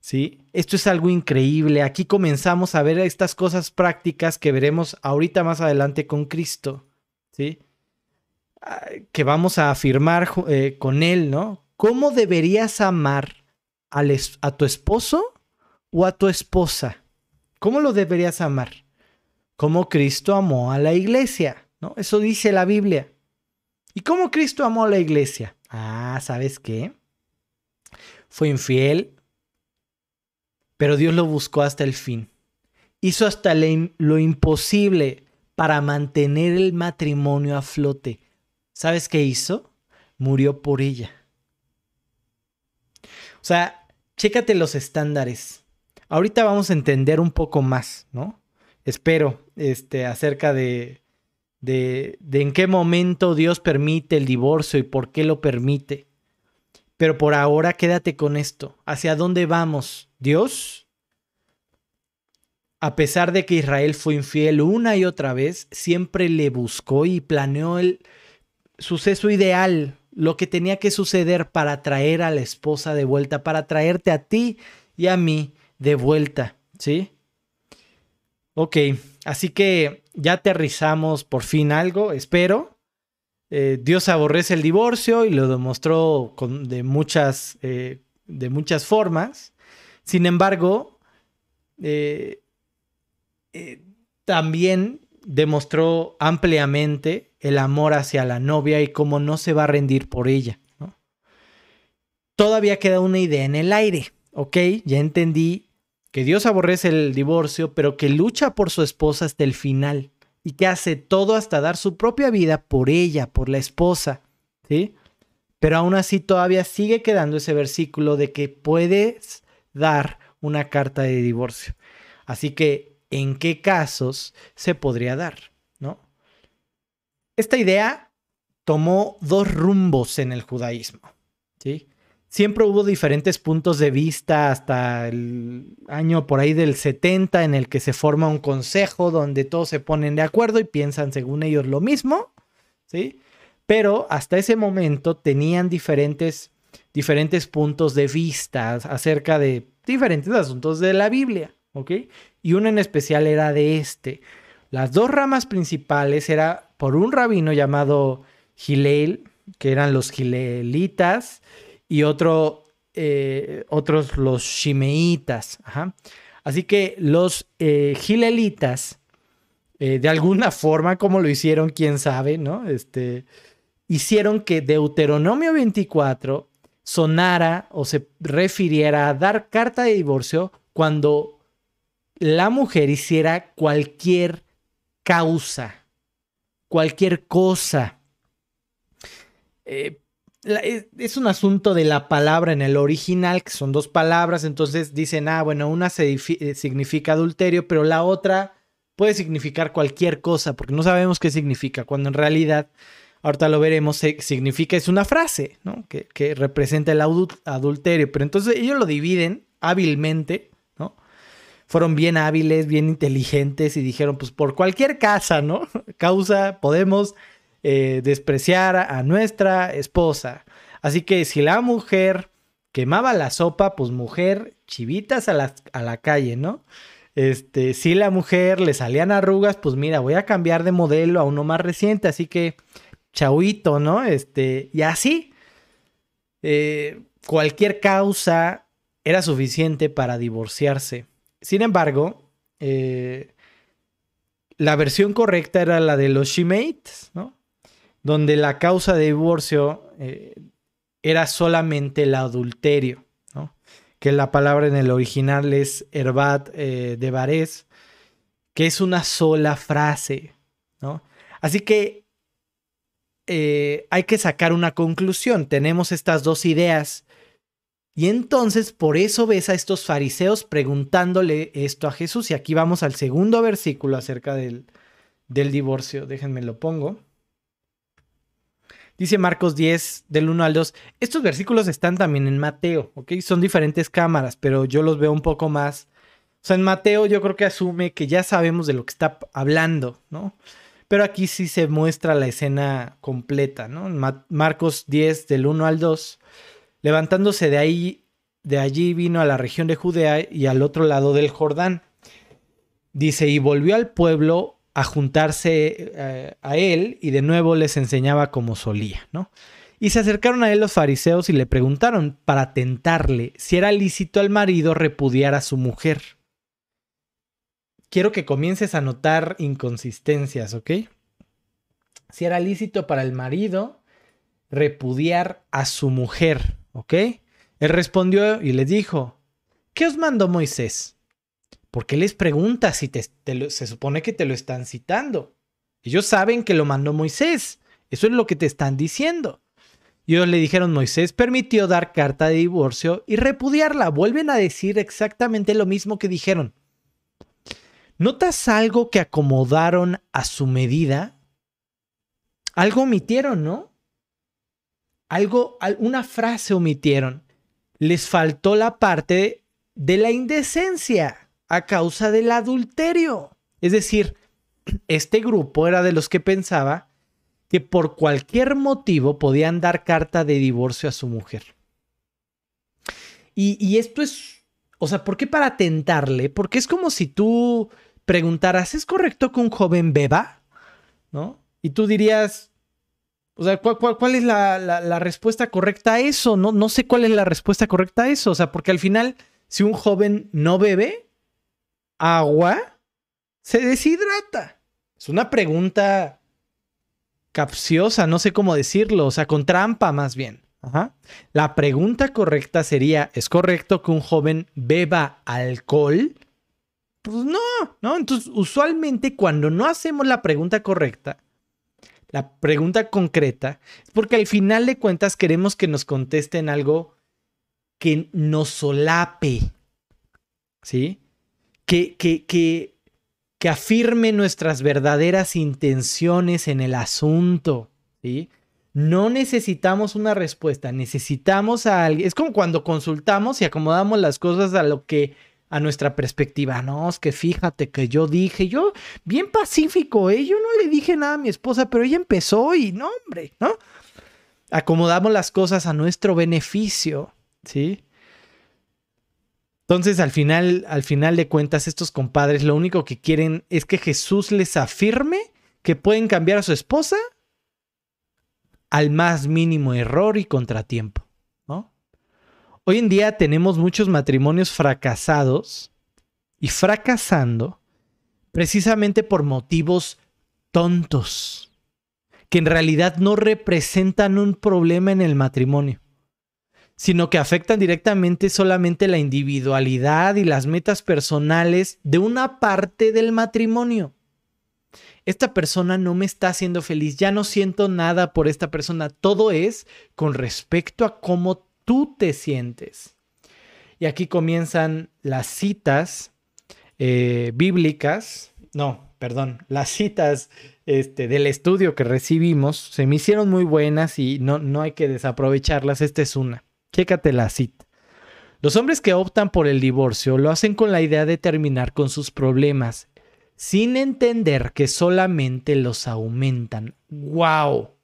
¿Sí? Esto es algo increíble. Aquí comenzamos a ver estas cosas prácticas que veremos ahorita más adelante con Cristo. ¿Sí? que vamos a afirmar eh, con él, ¿no? ¿Cómo deberías amar a tu esposo o a tu esposa? ¿Cómo lo deberías amar? Como Cristo amó a la iglesia, ¿no? Eso dice la Biblia. ¿Y cómo Cristo amó a la iglesia? Ah, ¿sabes qué? Fue infiel, pero Dios lo buscó hasta el fin. Hizo hasta lo imposible para mantener el matrimonio a flote. ¿Sabes qué hizo? Murió por ella. O sea, chécate los estándares. Ahorita vamos a entender un poco más, ¿no? Espero, este, acerca de, de, de en qué momento Dios permite el divorcio y por qué lo permite. Pero por ahora quédate con esto. ¿Hacia dónde vamos? Dios a pesar de que Israel fue infiel una y otra vez, siempre le buscó y planeó el suceso ideal, lo que tenía que suceder para traer a la esposa de vuelta, para traerte a ti y a mí de vuelta, ¿sí? Ok, así que ya aterrizamos por fin algo, espero. Eh, Dios aborrece el divorcio y lo demostró con, de, muchas, eh, de muchas formas. Sin embargo, eh, también demostró ampliamente el amor hacia la novia y cómo no se va a rendir por ella. Todavía queda una idea en el aire, ¿ok? Ya entendí que Dios aborrece el divorcio, pero que lucha por su esposa hasta el final y que hace todo hasta dar su propia vida por ella, por la esposa, ¿sí? Pero aún así todavía sigue quedando ese versículo de que puedes dar una carta de divorcio. Así que, ¿en qué casos se podría dar? ¿No? Esta idea tomó dos rumbos en el judaísmo, ¿sí? Siempre hubo diferentes puntos de vista hasta el año por ahí del 70 en el que se forma un consejo donde todos se ponen de acuerdo y piensan según ellos lo mismo, ¿sí? Pero hasta ese momento tenían diferentes, diferentes puntos de vista acerca de diferentes asuntos de la Biblia, ¿ok? Y uno en especial era de este. Las dos ramas principales era por un rabino llamado Gileel, que eran los gileelitas, y otro, eh, otros los shimeitas. Así que los eh, gilelitas, eh, de alguna (laughs) forma, como lo hicieron, quién sabe, ¿no? Este, hicieron que Deuteronomio 24 sonara o se refiriera a dar carta de divorcio cuando la mujer hiciera cualquier causa, cualquier cosa. Eh, es un asunto de la palabra en el original, que son dos palabras, entonces dicen, ah, bueno, una eh, significa adulterio, pero la otra puede significar cualquier cosa, porque no sabemos qué significa, cuando en realidad, ahorita lo veremos, significa, es una frase, ¿no? Que, que representa el adulterio, pero entonces ellos lo dividen hábilmente, ¿no? Fueron bien hábiles, bien inteligentes y dijeron, pues por cualquier casa, ¿no? (laughs) Causa, podemos eh, despreciar a nuestra esposa. Así que si la mujer quemaba la sopa, pues mujer, chivitas a la, a la calle, ¿no? Este, si la mujer le salían arrugas, pues mira, voy a cambiar de modelo a uno más reciente, así que chauito, ¿no? Este, y así, eh, cualquier causa era suficiente para divorciarse. Sin embargo, eh, la versión correcta era la de los shemates, ¿no? Donde la causa de divorcio eh, era solamente el adulterio, que la palabra en el original es herbat eh, de Varés, que es una sola frase. Así que eh, hay que sacar una conclusión. Tenemos estas dos ideas. Y entonces por eso ves a estos fariseos preguntándole esto a Jesús. Y aquí vamos al segundo versículo acerca del, del divorcio. Déjenme lo pongo. Dice Marcos 10, del 1 al 2. Estos versículos están también en Mateo, ¿ok? Son diferentes cámaras, pero yo los veo un poco más. O sea, en Mateo yo creo que asume que ya sabemos de lo que está hablando, ¿no? Pero aquí sí se muestra la escena completa, ¿no? Marcos 10, del 1 al 2. Levantándose de ahí, de allí vino a la región de Judea y al otro lado del Jordán. Dice, y volvió al pueblo a juntarse eh, a él y de nuevo les enseñaba como solía, ¿no? Y se acercaron a él los fariseos y le preguntaron para tentarle si era lícito al marido repudiar a su mujer. Quiero que comiences a notar inconsistencias, ¿ok? Si era lícito para el marido repudiar a su mujer, ¿ok? Él respondió y les dijo, ¿qué os mandó Moisés? ¿Por qué les preguntas si te, se supone que te lo están citando? Ellos saben que lo mandó Moisés. Eso es lo que te están diciendo. Y ellos le dijeron, Moisés permitió dar carta de divorcio y repudiarla. Vuelven a decir exactamente lo mismo que dijeron. ¿Notas algo que acomodaron a su medida? Algo omitieron, ¿no? Algo, una frase omitieron. Les faltó la parte de la indecencia. A causa del adulterio. Es decir, (clears throat) este grupo era de los que pensaba que por cualquier motivo podían dar carta de divorcio a su mujer. Y, esto es, o sea, ¿por qué para tentarle? Porque es como si tú preguntaras, ¿es correcto que un joven beba? ¿No? Y tú dirías, o sea, ¿cuál, es la, respuesta correcta a eso? No, no sé cuál es la respuesta correcta a eso. O sea, porque al final, si un joven no bebe agua, se deshidrata. Es una pregunta capciosa, no sé cómo decirlo, o sea, con trampa más bien. La pregunta correcta sería, ¿es correcto que un joven beba alcohol? Pues no, ¿no? Entonces, usualmente cuando no hacemos la pregunta correcta, la pregunta concreta, es porque al final de cuentas queremos que nos contesten algo que nos solape, ¿sí? Que, que, que, que afirme nuestras verdaderas intenciones en el asunto, ¿sí? No necesitamos una respuesta, necesitamos a alguien. Es como cuando consultamos y acomodamos las cosas a lo que a nuestra perspectiva. No, es que fíjate que yo dije, yo bien pacífico, ¿eh? yo no le dije nada a mi esposa, pero ella empezó y no, hombre, ¿no? Acomodamos las cosas a nuestro beneficio, ¿sí? Entonces, al final, al final de cuentas, estos compadres lo único que quieren es que Jesús les afirme que pueden cambiar a su esposa al más mínimo error y contratiempo. Hoy en día tenemos muchos matrimonios fracasados y fracasando precisamente por motivos tontos, que en realidad no representan un problema en el matrimonio, sino que afectan directamente solamente la individualidad y las metas personales de una parte del matrimonio esta persona no me está haciendo feliz, ya no siento nada por esta persona, todo es con respecto a cómo tú te sientes. Y aquí comienzan las citas eh, bíblicas, no, perdón, las citas este, del estudio que recibimos se me hicieron muy buenas y no, no hay que desaprovecharlas. Esta es una. Chécate la cita. Los hombres que optan por el divorcio lo hacen con la idea de terminar con sus problemas sin entender que solamente los aumentan. ¡Wow! O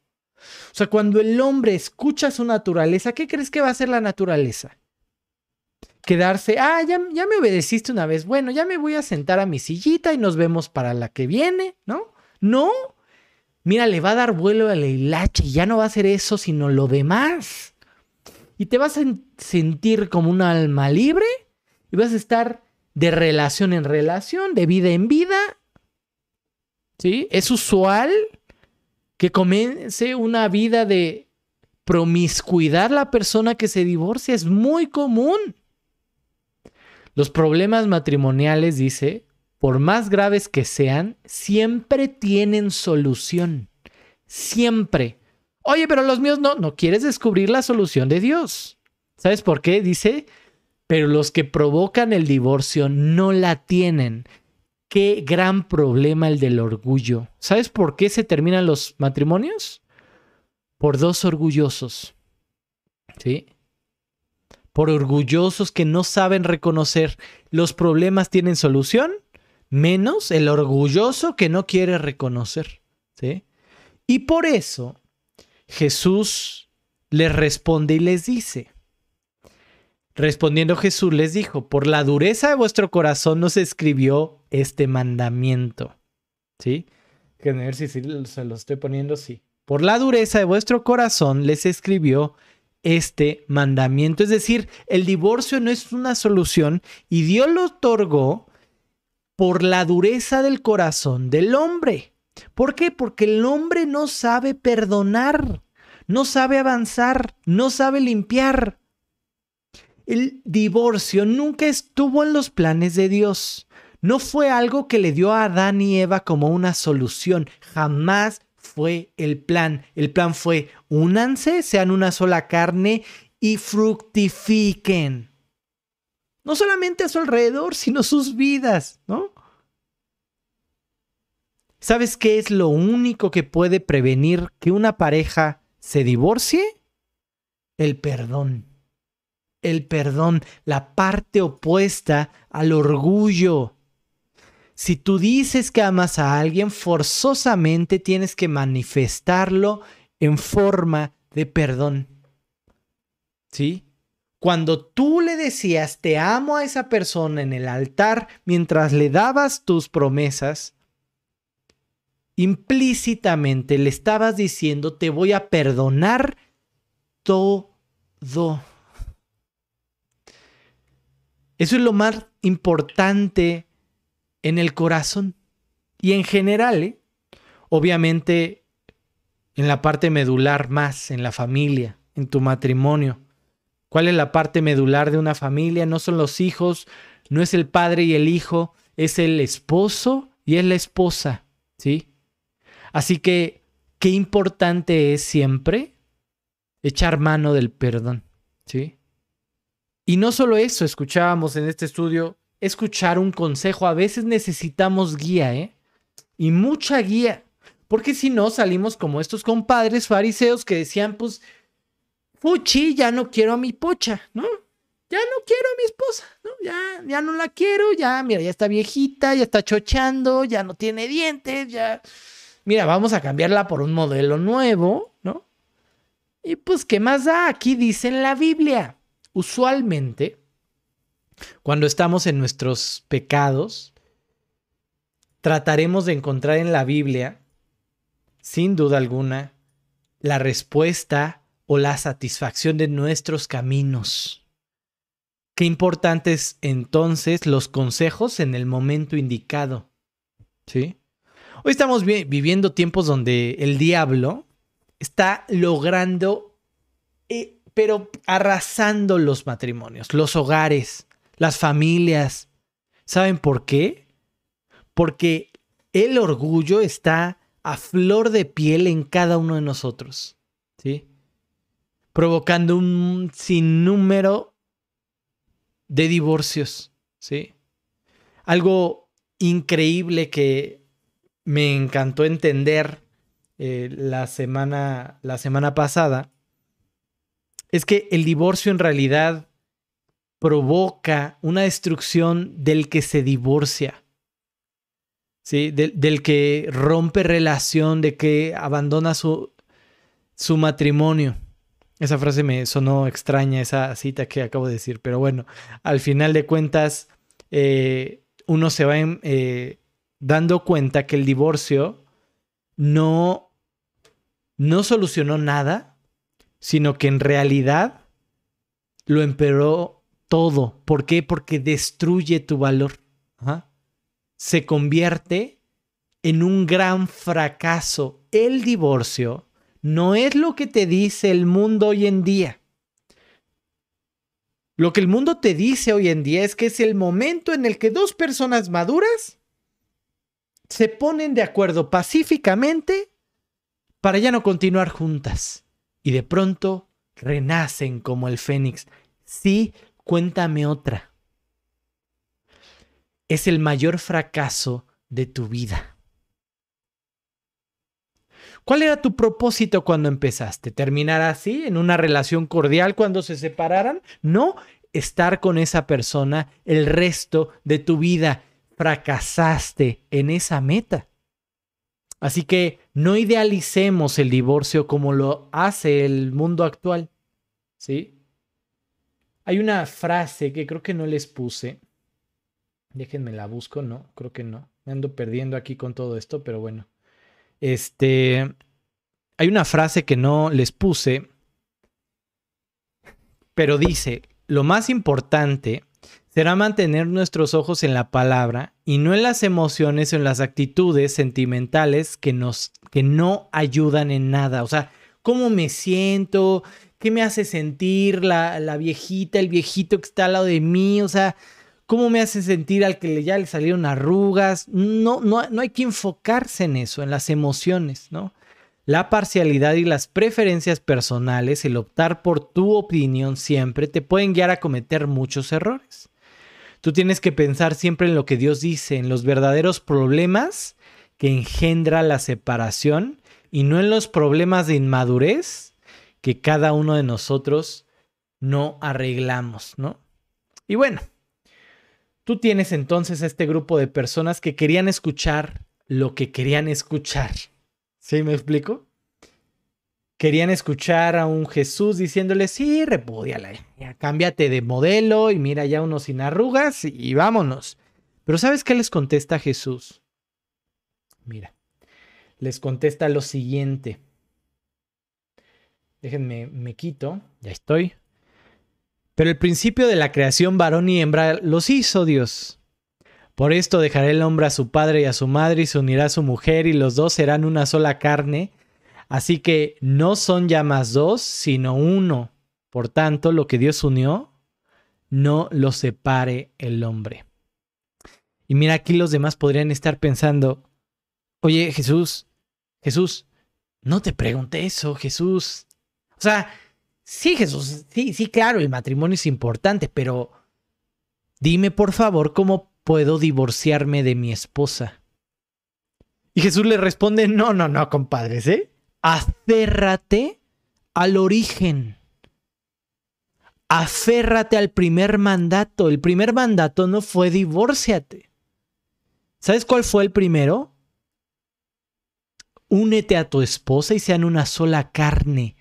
sea, cuando el hombre escucha su naturaleza, ¿qué crees que va a hacer la naturaleza? Quedarse, ah, ya, ya me obedeciste una vez, bueno, ya me voy a sentar a mi sillita y nos vemos para la que viene, ¿no? No, mira, le va a dar vuelo al hilache y ya no va a hacer eso, sino lo demás. Y te vas a sentir como un alma libre y vas a estar de relación en relación, de vida en vida. ¿Sí? Es usual que comience una vida de promiscuidad la persona que se divorcia. Es muy común. Los problemas matrimoniales, dice, por más graves que sean, siempre tienen solución. Siempre. Oye, pero los míos no, no quieres descubrir la solución de Dios. ¿Sabes por qué? Dice, pero los que provocan el divorcio no la tienen. Qué gran problema el del orgullo. ¿Sabes por qué se terminan los matrimonios? Por dos orgullosos. ¿Sí? Por orgullosos que no saben reconocer los problemas tienen solución, menos el orgulloso que no quiere reconocer. ¿Sí? Y por eso Jesús les responde y les dice, Respondiendo Jesús les dijo, por la dureza de vuestro corazón nos escribió este mandamiento. ¿Sí? Que a ver se lo estoy poniendo, sí. Por la dureza de vuestro corazón les escribió este mandamiento. Es decir, el divorcio no es una solución y Dios lo otorgó por la dureza del corazón del hombre. ¿Por qué? Porque el hombre no sabe perdonar, no sabe avanzar, no sabe limpiar. El divorcio nunca estuvo en los planes de Dios. No fue algo que le dio a Adán y Eva como una solución. Jamás fue el plan. El plan fue únanse, sean una sola carne y fructifiquen. No solamente a su alrededor, sino sus vidas, ¿no? ¿Sabes qué es lo único que puede prevenir que una pareja se divorcie? El perdón el perdón, la parte opuesta al orgullo. Si tú dices que amas a alguien, forzosamente tienes que manifestarlo en forma de perdón. ¿Sí? Cuando tú le decías te amo a esa persona en el altar mientras le dabas tus promesas, implícitamente le estabas diciendo te voy a perdonar todo. Eso es lo más importante en el corazón y en general, ¿eh? obviamente en la parte medular más, en la familia, en tu matrimonio. ¿Cuál es la parte medular de una familia? No son los hijos, no es el padre y el hijo, es el esposo y es la esposa, ¿sí? Así que, qué importante es siempre echar mano del perdón, ¿sí? Y no solo eso, escuchábamos en este estudio, escuchar un consejo, a veces necesitamos guía, ¿eh? Y mucha guía, porque si no salimos como estos compadres fariseos que decían, pues, Puchi, ya no quiero a mi pocha, ¿no? Ya no quiero a mi esposa, ¿no? Ya, ya no la quiero, ya, mira, ya está viejita, ya está chocheando, ya no tiene dientes, ya. Mira, vamos a cambiarla por un modelo nuevo, ¿no? Y pues, ¿qué más da? Aquí dice en la Biblia. Usualmente, cuando estamos en nuestros pecados, trataremos de encontrar en la Biblia, sin duda alguna, la respuesta o la satisfacción de nuestros caminos. Qué importantes entonces los consejos en el momento indicado. ¿Sí? Hoy estamos viviendo tiempos donde el diablo está logrando, eh, pero arrasando los matrimonios, los hogares, las familias. ¿Saben por qué? Porque el orgullo está a flor de piel en cada uno de nosotros. ¿Sí? provocando un sinnúmero de divorcios, ¿sí? Algo increíble que me encantó entender eh, la, semana, la semana pasada es que el divorcio en realidad provoca una destrucción del que se divorcia. ¿Sí? del que rompe relación, de que abandona su, su matrimonio. Esa frase me sonó extraña, esa cita que acabo de decir, pero bueno, al final de cuentas, eh, uno se va eh, dando cuenta que el divorcio no, no solucionó nada, sino que en realidad lo empeoró todo. ¿Por qué? Porque destruye tu valor. Se convierte en un gran fracaso. El divorcio no es lo que te dice el mundo hoy en día. Lo que el mundo te dice hoy en día es que es el momento en el que dos personas maduras se ponen de acuerdo pacíficamente para ya no continuar juntas. Y de pronto renacen como el fénix. Sí, cuéntame otra. Es el mayor fracaso de tu vida. ¿Cuál era tu propósito cuando empezaste? ¿Terminar así, en una relación cordial cuando se separaran? No, estar con esa persona el resto de tu vida. Fracasaste en esa meta. Así que no idealicemos el divorcio como lo hace el mundo actual. ¿Sí? Hay una frase que creo que no les puse. Déjenme la busco, no, creo que no. Me ando perdiendo aquí con todo esto, pero bueno. Este, hay una frase que no les puse, pero dice, lo más importante será mantener nuestros ojos en la palabra y no en las emociones o en las actitudes sentimentales que, nos, que no ayudan en nada. O sea, ¿cómo me siento? ¿Qué me hace sentir la, la viejita, el viejito que está al lado de mí? O sea, cómo me hace sentir al que ya le salieron arrugas. No, no, no hay que enfocarse en eso, en las emociones, ¿no? La parcialidad y las preferencias personales, el optar por tu opinión siempre, te pueden guiar a cometer muchos errores. Tú tienes que pensar siempre en lo que Dios dice, en los verdaderos problemas que engendra la separación y no en los problemas de inmadurez que cada uno de nosotros no arreglamos, ¿no? Y bueno, tú tienes entonces este grupo de personas que querían escuchar lo que querían escuchar. ¿Sí me explico? Querían escuchar a un Jesús diciéndole, sí, repúdiala, cámbiate de modelo y mira ya uno sin arrugas y vámonos. Pero ¿sabes qué les contesta Jesús? Mira, les contesta lo siguiente. Déjenme, me quito, ya estoy. Pero el principio de la creación varón y hembra los hizo Dios. Por esto dejará el hombre a su padre y a su madre y se unirá a su mujer y los dos serán una sola carne. Así que no son ya más dos, sino uno. Por tanto, lo que Dios unió, no lo separe el hombre. Y mira, aquí los demás podrían estar pensando, oye Jesús, Jesús, no te pregunté eso, Jesús. O sea, Sí, Jesús, sí, sí, claro, el matrimonio es importante, pero dime por favor cómo puedo divorciarme de mi esposa. Y Jesús le responde, no, no, no, compadres, ¿eh? Aférrate al origen. Aférrate al primer mandato. El primer mandato no fue divórciate. ¿Sabes cuál fue el primero? Únete a tu esposa y sean una sola carne.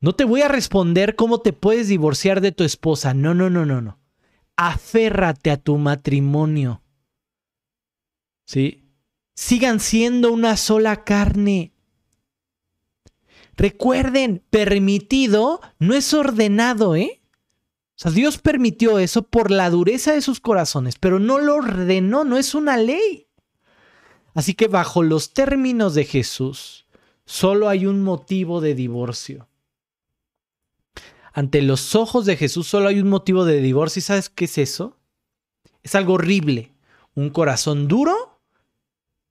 No te voy a responder cómo te puedes divorciar de tu esposa. No, no, no, no, no. Aférrate a tu matrimonio. ¿Sí? Sigan siendo una sola carne. Recuerden, permitido no es ordenado, ¿eh? O sea, Dios permitió eso por la dureza de sus corazones, pero no lo ordenó, no es una ley. Así que bajo los términos de Jesús, solo hay un motivo de divorcio ante los ojos de Jesús solo hay un motivo de divorcio. ¿Y sabes qué es eso? Es algo horrible. Un corazón duro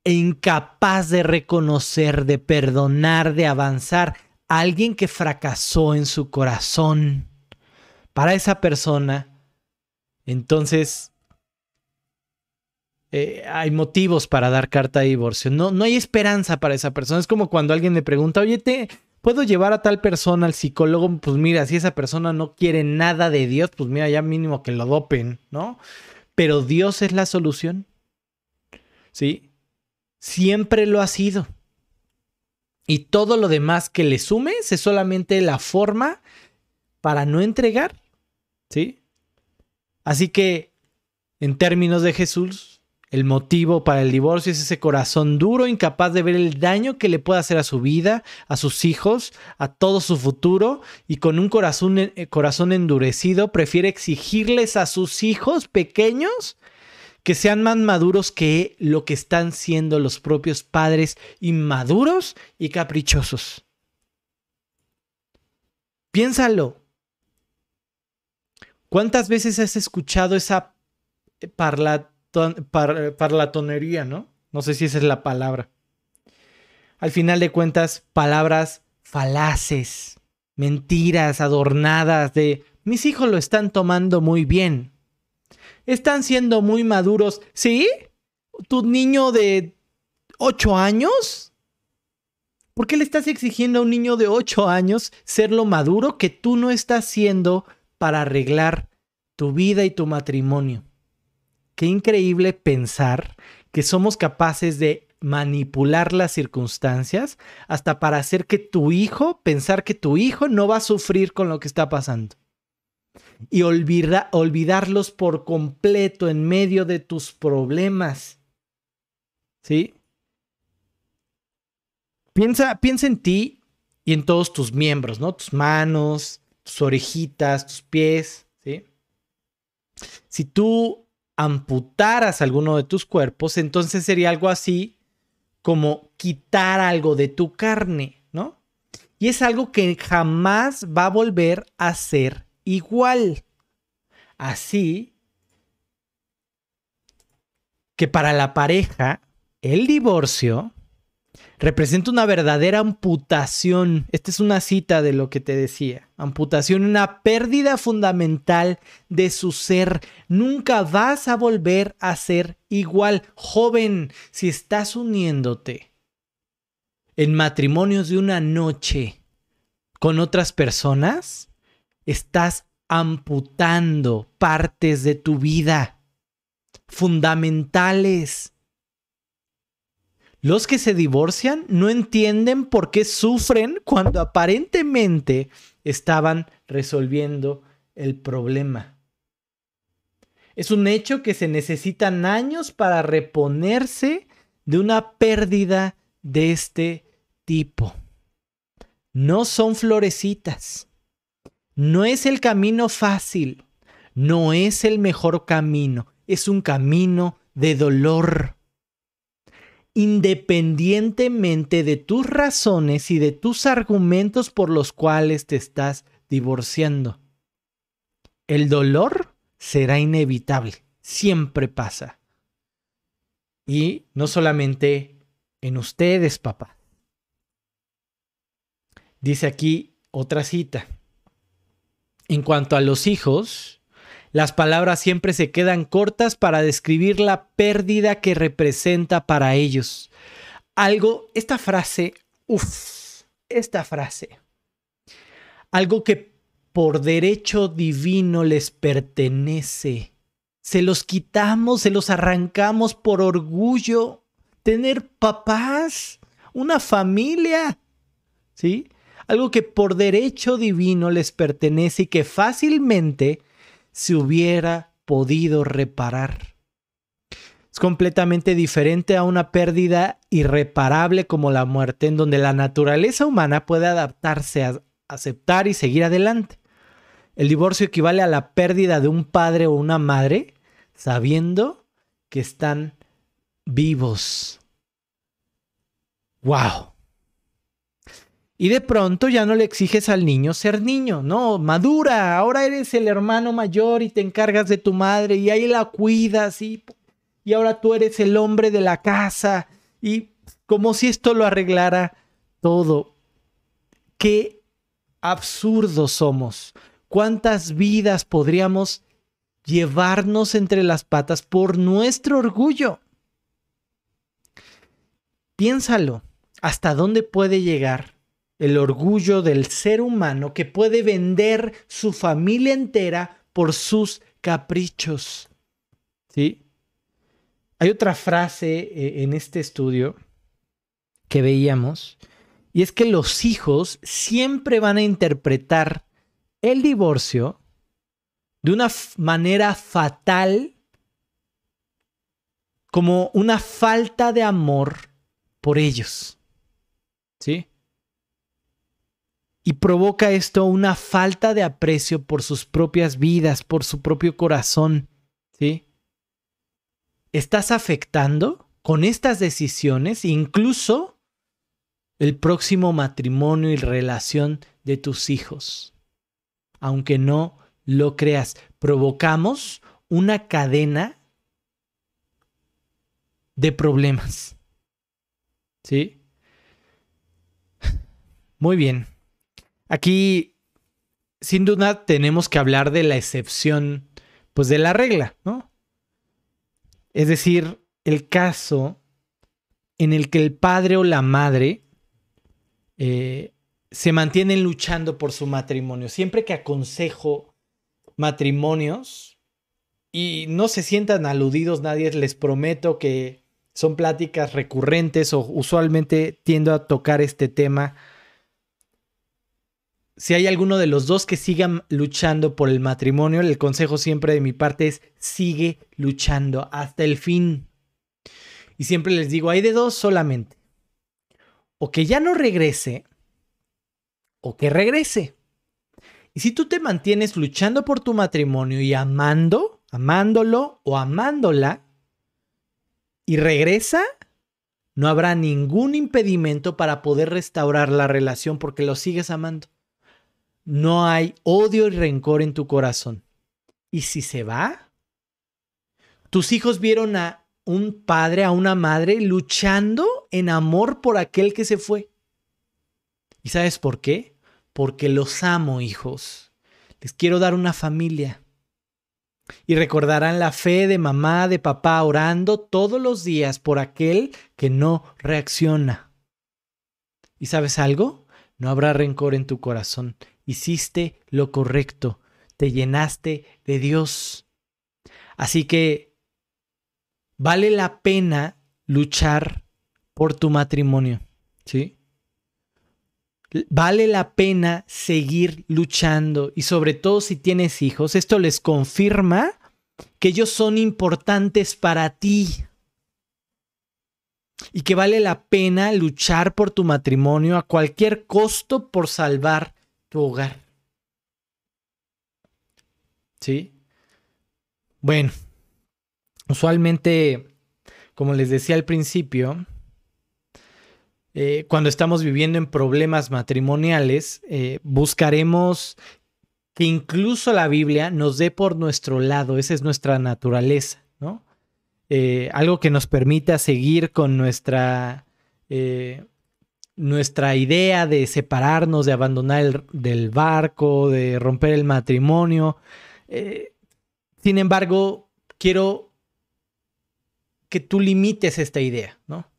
e incapaz de reconocer, de perdonar, de avanzar. Alguien que fracasó en su corazón. Para esa persona, entonces eh, hay motivos para dar carta de divorcio. No, no hay esperanza para esa persona. Es como cuando alguien le pregunta, oye, te, puedo llevar a tal persona al psicólogo, pues mira, si esa persona no quiere nada de Dios, pues mira, ya mínimo que lo dopen, ¿no? Pero Dios es la solución. ¿Sí? Siempre lo ha sido. Y todo lo demás que le sumes es solamente la forma para no entregar. ¿Sí? Así que, en términos de Jesús, el motivo para el divorcio es ese corazón duro, incapaz de ver el daño que le puede hacer a su vida, a sus hijos, a todo su futuro, y con un corazón, eh, corazón endurecido prefiere exigirles a sus hijos pequeños que sean más maduros que lo que están siendo los propios padres inmaduros y caprichosos. Piénsalo. ¿Cuántas veces has escuchado esa parla parlatonería, ¿no? No sé si esa es la palabra. Al final de cuentas, palabras falaces, mentiras adornadas de mis hijos lo están tomando muy bien. Están siendo muy maduros. ¿Sí? ¿Tu niño de 8 años? ¿Por qué le estás exigiendo a un niño de 8 años ser lo maduro que tú no estás siendo para arreglar tu vida y tu matrimonio? qué increíble pensar que somos capaces de manipular las circunstancias hasta para hacer que tu hijo, pensar que tu hijo no va a sufrir con lo que está pasando. Y olvidarlos por completo en medio de tus problemas. ¿Sí? Piensa, piensa en ti y en todos tus miembros, ¿no? Tus manos, tus orejitas, tus pies, ¿sí? Si tú amputaras alguno de tus cuerpos, entonces sería algo así como quitar algo de tu carne, ¿no? Y es algo que jamás va a volver a ser igual. Así que para la pareja, el divorcio representa una verdadera amputación. Esta es una cita de lo que te decía. Amputación, una pérdida fundamental de su ser. Nunca vas a volver a ser igual. Joven, si estás uniéndote en matrimonios de una noche con otras personas, estás amputando partes de tu vida fundamentales. Los que se divorcian no entienden por qué sufren cuando aparentemente estaban resolviendo el problema. Es un hecho que se necesitan años para reponerse de una pérdida de este tipo. No son florecitas. No es el camino fácil. No es el mejor camino. Es un camino de dolor. Independientemente de tus razones y de tus argumentos por los cuales te estás divorciando. El dolor será inevitable, siempre pasa. Y no solamente en ustedes, papá. Dice aquí otra cita. En cuanto a los hijos, las palabras siempre se quedan cortas para describir la pérdida que representa para ellos. Algo, esta frase, uff, esta frase. Algo que por derecho divino les pertenece. Se los quitamos, se los arrancamos por orgullo. Tener papás, una familia, ¿sí? Algo que por derecho divino les pertenece y que fácilmente se hubiera podido reparar. Es completamente diferente a una pérdida irreparable como la muerte, en donde la naturaleza humana puede adaptarse a aceptar y seguir adelante. El divorcio equivale a la pérdida de un padre o una madre sabiendo que están vivos. ¡Wow! Y de pronto ya no le exiges al niño ser niño, no, madura, ahora eres el hermano mayor y te encargas de tu madre y ahí la cuidas y, y ahora tú eres el hombre de la casa y como si esto lo arreglara todo. Qué absurdos somos cuántas vidas podríamos llevarnos entre las patas por nuestro orgullo. Piénsalo, ¿hasta dónde puede llegar el orgullo del ser humano que puede vender su familia entera por sus caprichos? ¿Sí? Hay otra frase eh, en este estudio que veíamos, y es que los hijos siempre van a interpretar el divorcio de una manera fatal como una falta de amor por ellos. ¿Sí? Y provoca esto una falta de aprecio por sus propias vidas, por su propio corazón. ¿Sí? Estás afectando con estas decisiones incluso el próximo matrimonio y relación de tus hijos aunque no lo creas. Provocamos una cadena de problemas. ¿Sí? Muy bien. Aquí, sin duda, tenemos que hablar de la excepción, pues de la regla, ¿no? Es decir, el caso en el que el padre o la madre eh, se mantienen luchando por su matrimonio. Siempre que aconsejo matrimonios y no se sientan aludidos nadie, les prometo que son pláticas recurrentes o usualmente tiendo a tocar este tema. Si hay alguno de los dos que sigan luchando por el matrimonio, el consejo siempre de mi parte es sigue luchando hasta el fin. Y siempre les digo, hay de dos solamente. O que ya no regrese, o que regrese. Y si tú te mantienes luchando por tu matrimonio y amando, amándolo o amándola, y regresa, no habrá ningún impedimento para poder restaurar la relación porque lo sigues amando. No hay odio y rencor en tu corazón. ¿Y si se va? Tus hijos vieron a un padre, a una madre luchando en amor por aquel que se fue. ¿Y sabes por qué? Porque los amo, hijos. Les quiero dar una familia. Y recordarán la fe de mamá, de papá, orando todos los días por aquel que no reacciona. ¿Y sabes algo? No habrá rencor en tu corazón hiciste lo correcto, te llenaste de Dios. Así que vale la pena luchar por tu matrimonio, ¿sí? Vale la pena seguir luchando y sobre todo si tienes hijos, esto les confirma que ellos son importantes para ti y que vale la pena luchar por tu matrimonio a cualquier costo por salvar tu hogar. ¿Sí? Bueno, usualmente, como les decía al principio, eh, cuando estamos viviendo en problemas matrimoniales, eh, buscaremos que incluso la Biblia nos dé por nuestro lado, esa es nuestra naturaleza, ¿no? Eh, algo que nos permita seguir con nuestra, nuestra idea de separarnos, de abandonar el del barco, de romper el matrimonio. sin embargo, quiero que tú limites esta idea, ¿no?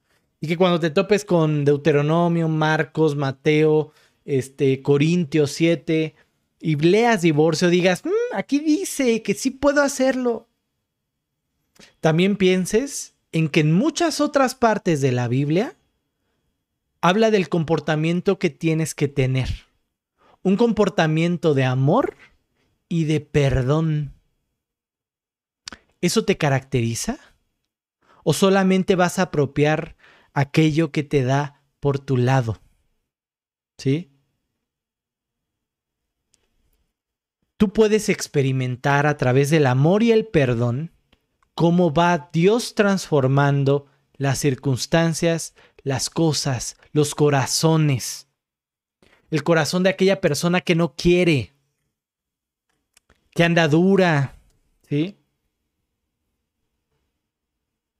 Y que cuando te topes con Deuteronomio, Marcos, Mateo, este, Corintios 7 y leas divorcio, digas, mm, aquí dice que sí puedo hacerlo. También pienses en que en muchas otras partes de la Biblia habla del comportamiento que tienes que tener. Un comportamiento de amor y de perdón. ¿Eso te caracteriza? ¿O solamente vas a apropiar aquello que te da por tu lado? ¿Sí? Tú puedes experimentar a través del amor y el perdón cómo va Dios transformando las circunstancias, las cosas, los corazones. El corazón de aquella persona que no quiere, que anda dura, ¿sí?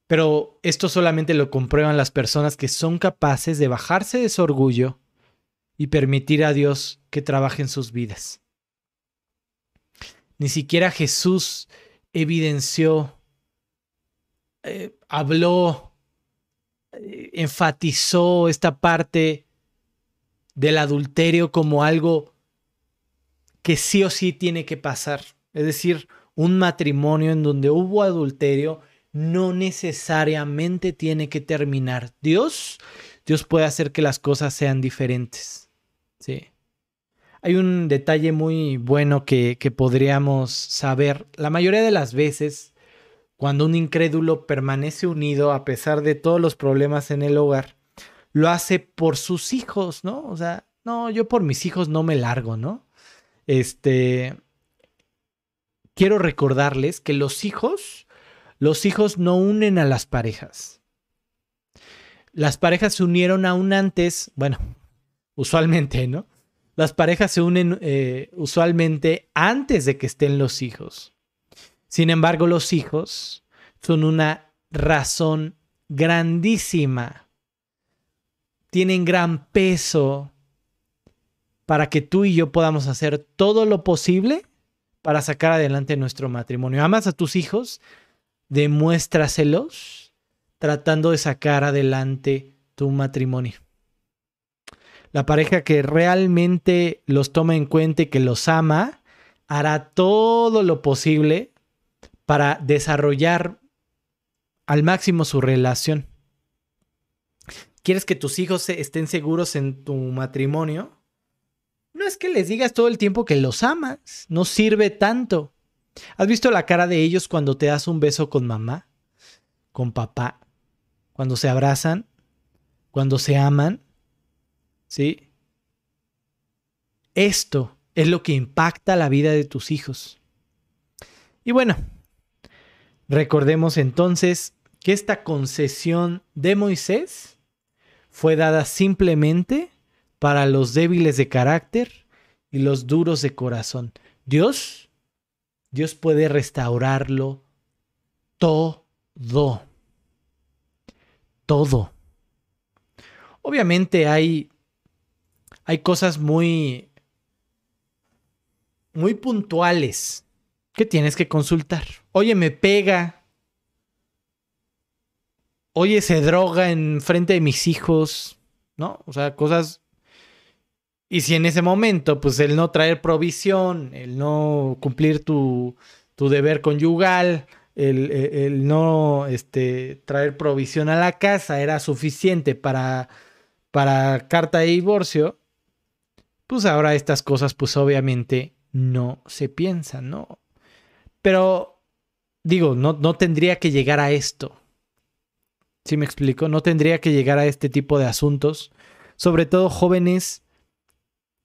Pero esto solamente lo comprueban las personas que son capaces de bajarse de su orgullo y permitir a Dios que trabaje en sus vidas. Ni siquiera Jesús evidenció, eh, habló, enfatizó esta parte del adulterio como algo que sí o sí tiene que pasar. Es decir, un matrimonio en donde hubo adulterio no necesariamente tiene que terminar. Dios, Dios puede hacer que las cosas sean diferentes. Sí. Hay un detalle muy bueno que, que podríamos saber. La mayoría de las veces, cuando un incrédulo permanece unido a pesar de todos los problemas en el hogar, lo hace por sus hijos, ¿no? O sea, no, yo por mis hijos no me largo, ¿no? Este, quiero recordarles que los hijos los hijos no unen a las parejas. Las parejas se unieron aún antes, bueno, usualmente, ¿no? Las parejas se unen eh, usualmente antes de que estén los hijos. Sin embargo, los hijos son una razón grandísima. Tienen gran peso para que tú y yo podamos hacer todo lo posible para sacar adelante nuestro matrimonio. ¿Amas a tus hijos? demuéstraselos tratando de sacar adelante tu matrimonio. La pareja que realmente los toma en cuenta y que los ama, hará todo lo posible para desarrollar al máximo su relación. ¿Quieres que tus hijos estén seguros en tu matrimonio? No es que les digas todo el tiempo que los amas, no sirve tanto. ¿Has visto la cara de ellos cuando te das un beso con mamá? ¿Con papá? Cuando se abrazan? ¿Cuando se aman? ¿Sí? Esto es lo que impacta la vida de tus hijos. Y bueno, recordemos entonces que esta concesión de Moisés fue dada simplemente para los débiles de carácter y los duros de corazón. Dios Dios puede restaurarlo todo. Todo. Obviamente hay, hay cosas muy, muy puntuales que tienes que consultar. Oye, me pega. Oye, se droga en frente de mis hijos. ¿No? O sea, cosas Y si en ese momento, pues el no traer provisión, el no cumplir tu, tu deber conyugal, el, el, no este, traer provisión a la casa era suficiente para, para carta de divorcio, pues ahora estas cosas pues obviamente no se piensan, ¿no? Pero digo, no, no tendría que llegar a esto. ¿Sí me explico? No tendría que llegar a este tipo de asuntos. Sobre todo jóvenes,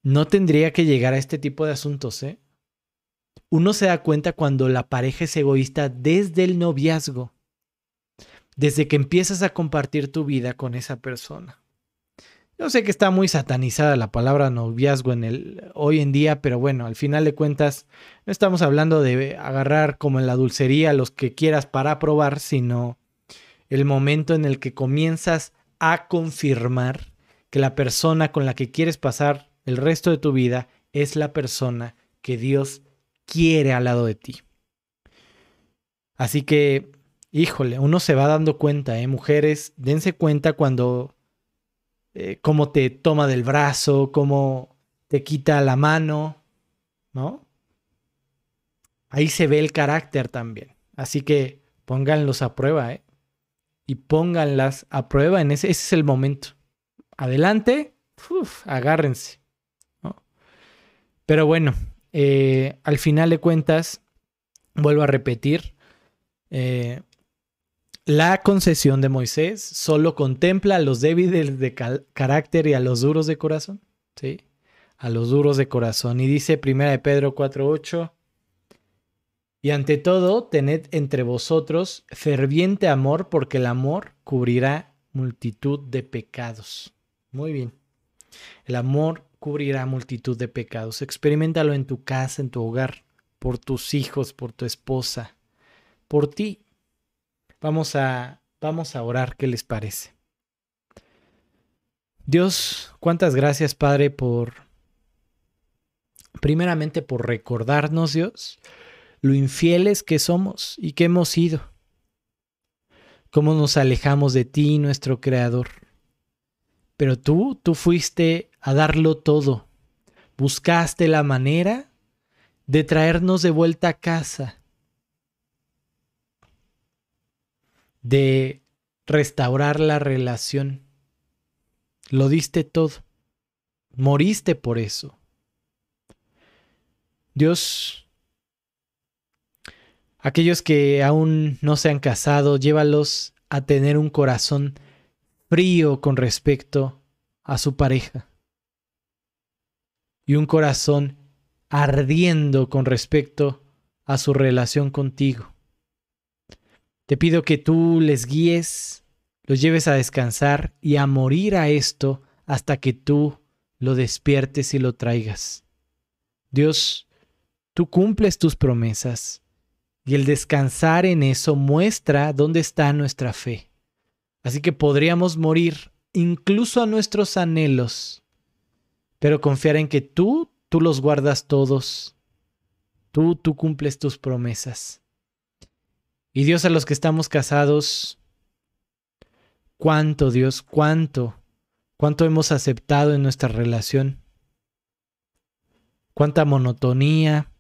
no tendría que llegar a este tipo de asuntos, ¿eh? Uno se da cuenta cuando la pareja es egoísta desde el noviazgo. Desde que empiezas a compartir tu vida con esa persona. Yo sé que está muy satanizada la palabra noviazgo en el hoy en día, pero bueno, al final de cuentas no estamos hablando de agarrar como en la dulcería los que quieras para probar, sino el momento en el que comienzas a confirmar que la persona con la que quieres pasar el resto de tu vida es la persona que Dios quiere al lado de ti. Así que, híjole, uno se va dando cuenta, ¿eh? Mujeres, dense cuenta cuando eh, cómo te toma del brazo, cómo te quita la mano, ¿no? Ahí se ve el carácter también. Así que pónganlos a prueba, ¿eh? Y pónganlas a prueba en ese, ese es el momento. Adelante, agárrense. Pero bueno, eh, al final de cuentas, vuelvo a repetir, eh, la concesión de Moisés solo contempla a los débiles de carácter y a los duros de corazón. ¿sí? A los duros de corazón. Y dice 1 de Pedro 4.8. Y ante todo, tened entre vosotros ferviente amor, porque el amor cubrirá multitud de pecados. Muy bien. El amor cubrirá multitud de pecados. Experimentalo en tu casa, en tu hogar, por tus hijos, por tu esposa, por ti. Vamos a, vamos a orar, ¿qué les parece? Dios, cuántas gracias, Padre, por, primeramente por recordarnos, Dios, lo infieles que somos y que hemos sido. Cómo nos alejamos de ti, nuestro Creador. Pero tú, tú fuiste a darlo todo. Buscaste la manera de traernos de vuelta a casa de restaurar la relación. Lo diste todo. Moriste por eso. Dios, aquellos que aún no se han casado, llévalos a tener un corazón frío con respecto a su pareja y un corazón ardiendo con respecto a su relación contigo. Te pido que tú les guíes, los lleves a descansar y a morir a esto hasta que tú lo despiertes y lo traigas. Dios, tú cumples tus promesas y el descansar en eso muestra dónde está nuestra fe. Así que podríamos morir incluso a nuestros anhelos, pero confiar en que tú, tú los guardas todos. Tú, tú cumples tus promesas. Y Dios a los que estamos casados, cuánto Dios, cuánto, cuánto hemos aceptado en nuestra relación, cuánta monotonía,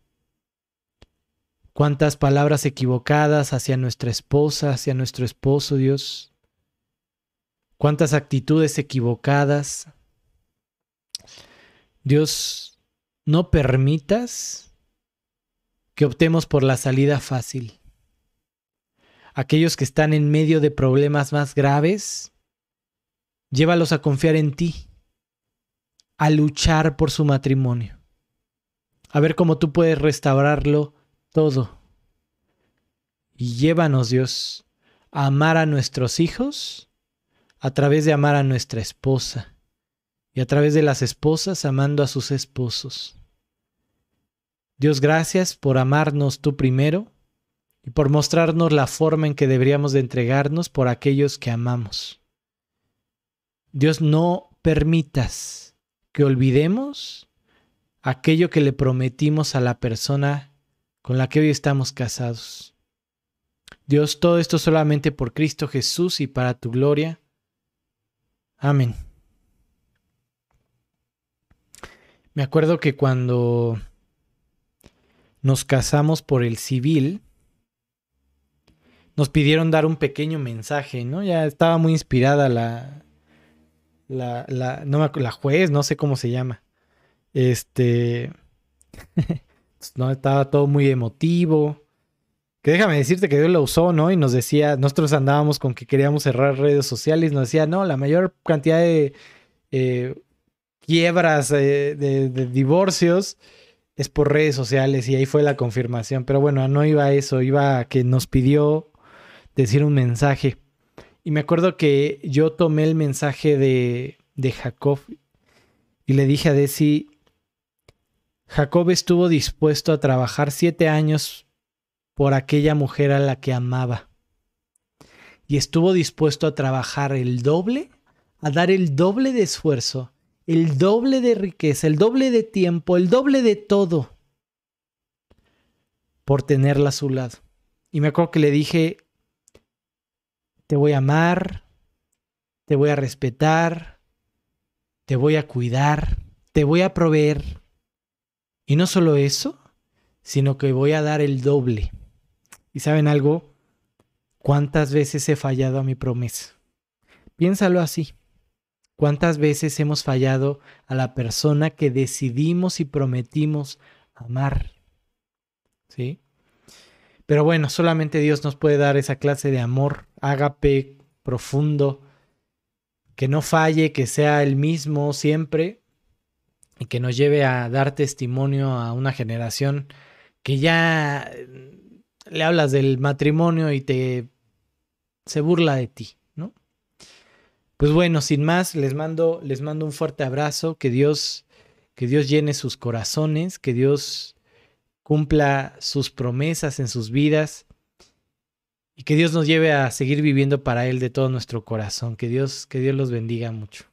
cuántas palabras equivocadas hacia nuestra esposa, hacia nuestro esposo, Dios, cuántas actitudes equivocadas. Dios, no permitas que optemos por la salida fácil aquellos que están en medio de problemas más graves, llévalos a confiar en ti, a luchar por su matrimonio, a ver cómo tú puedes restaurarlo todo. Y llévanos, Dios, a amar a nuestros hijos a través de amar a nuestra esposa y a través de las esposas amando a sus esposos. Dios, gracias por amarnos tú primero y por mostrarnos la forma en que deberíamos de entregarnos por aquellos que amamos. Dios, no permitas que olvidemos aquello que le prometimos a la persona con la que hoy estamos casados. Dios, todo esto solamente por Cristo Jesús y para tu gloria. Amén. Me acuerdo que cuando nos casamos por el civil, nos pidieron dar un pequeño mensaje, ¿no? Ya estaba muy inspirada la, la, la, no la juez, no sé cómo se llama. Este, (laughs) no, estaba todo muy emotivo. Que déjame decirte que Dios lo usó, ¿no? Y nos decía, nosotros andábamos con que queríamos cerrar redes sociales, nos decía, no, la mayor cantidad de eh, quiebras, eh, de, de, divorcios, es por redes sociales y ahí fue la confirmación. Pero bueno, no iba a eso, iba a que nos pidió decir un mensaje. Y me acuerdo que yo tomé el mensaje de, de Jacob y le dije a Desi, Jacob estuvo dispuesto a trabajar siete años por aquella mujer a la que amaba. Y estuvo dispuesto a trabajar el doble, a dar el doble de esfuerzo, el doble de riqueza, el doble de tiempo, el doble de todo por tenerla a su lado. Y me acuerdo que le dije, te voy a amar, te voy a respetar, te voy a cuidar, te voy a proveer. Y no solo eso, sino que voy a dar el doble. ¿Y saben algo? ¿Cuántas veces he fallado a mi promesa? Piénsalo así. ¿Cuántas veces hemos fallado a la persona que decidimos y prometimos amar? ¿Sí? Pero bueno, solamente Dios nos puede dar esa clase de amor, ágape, profundo, que no falle, que sea el mismo siempre y que nos lleve a dar testimonio a una generación que ya le hablas del matrimonio y te se burla de ti, ¿no? Pues bueno, sin más, les mando les mando un fuerte abrazo, que Dios que Dios llene sus corazones, que Dios cumpla sus promesas en sus vidas y que Dios nos lleve a seguir viviendo para él de todo nuestro corazón. Que Dios que Dios los bendiga mucho.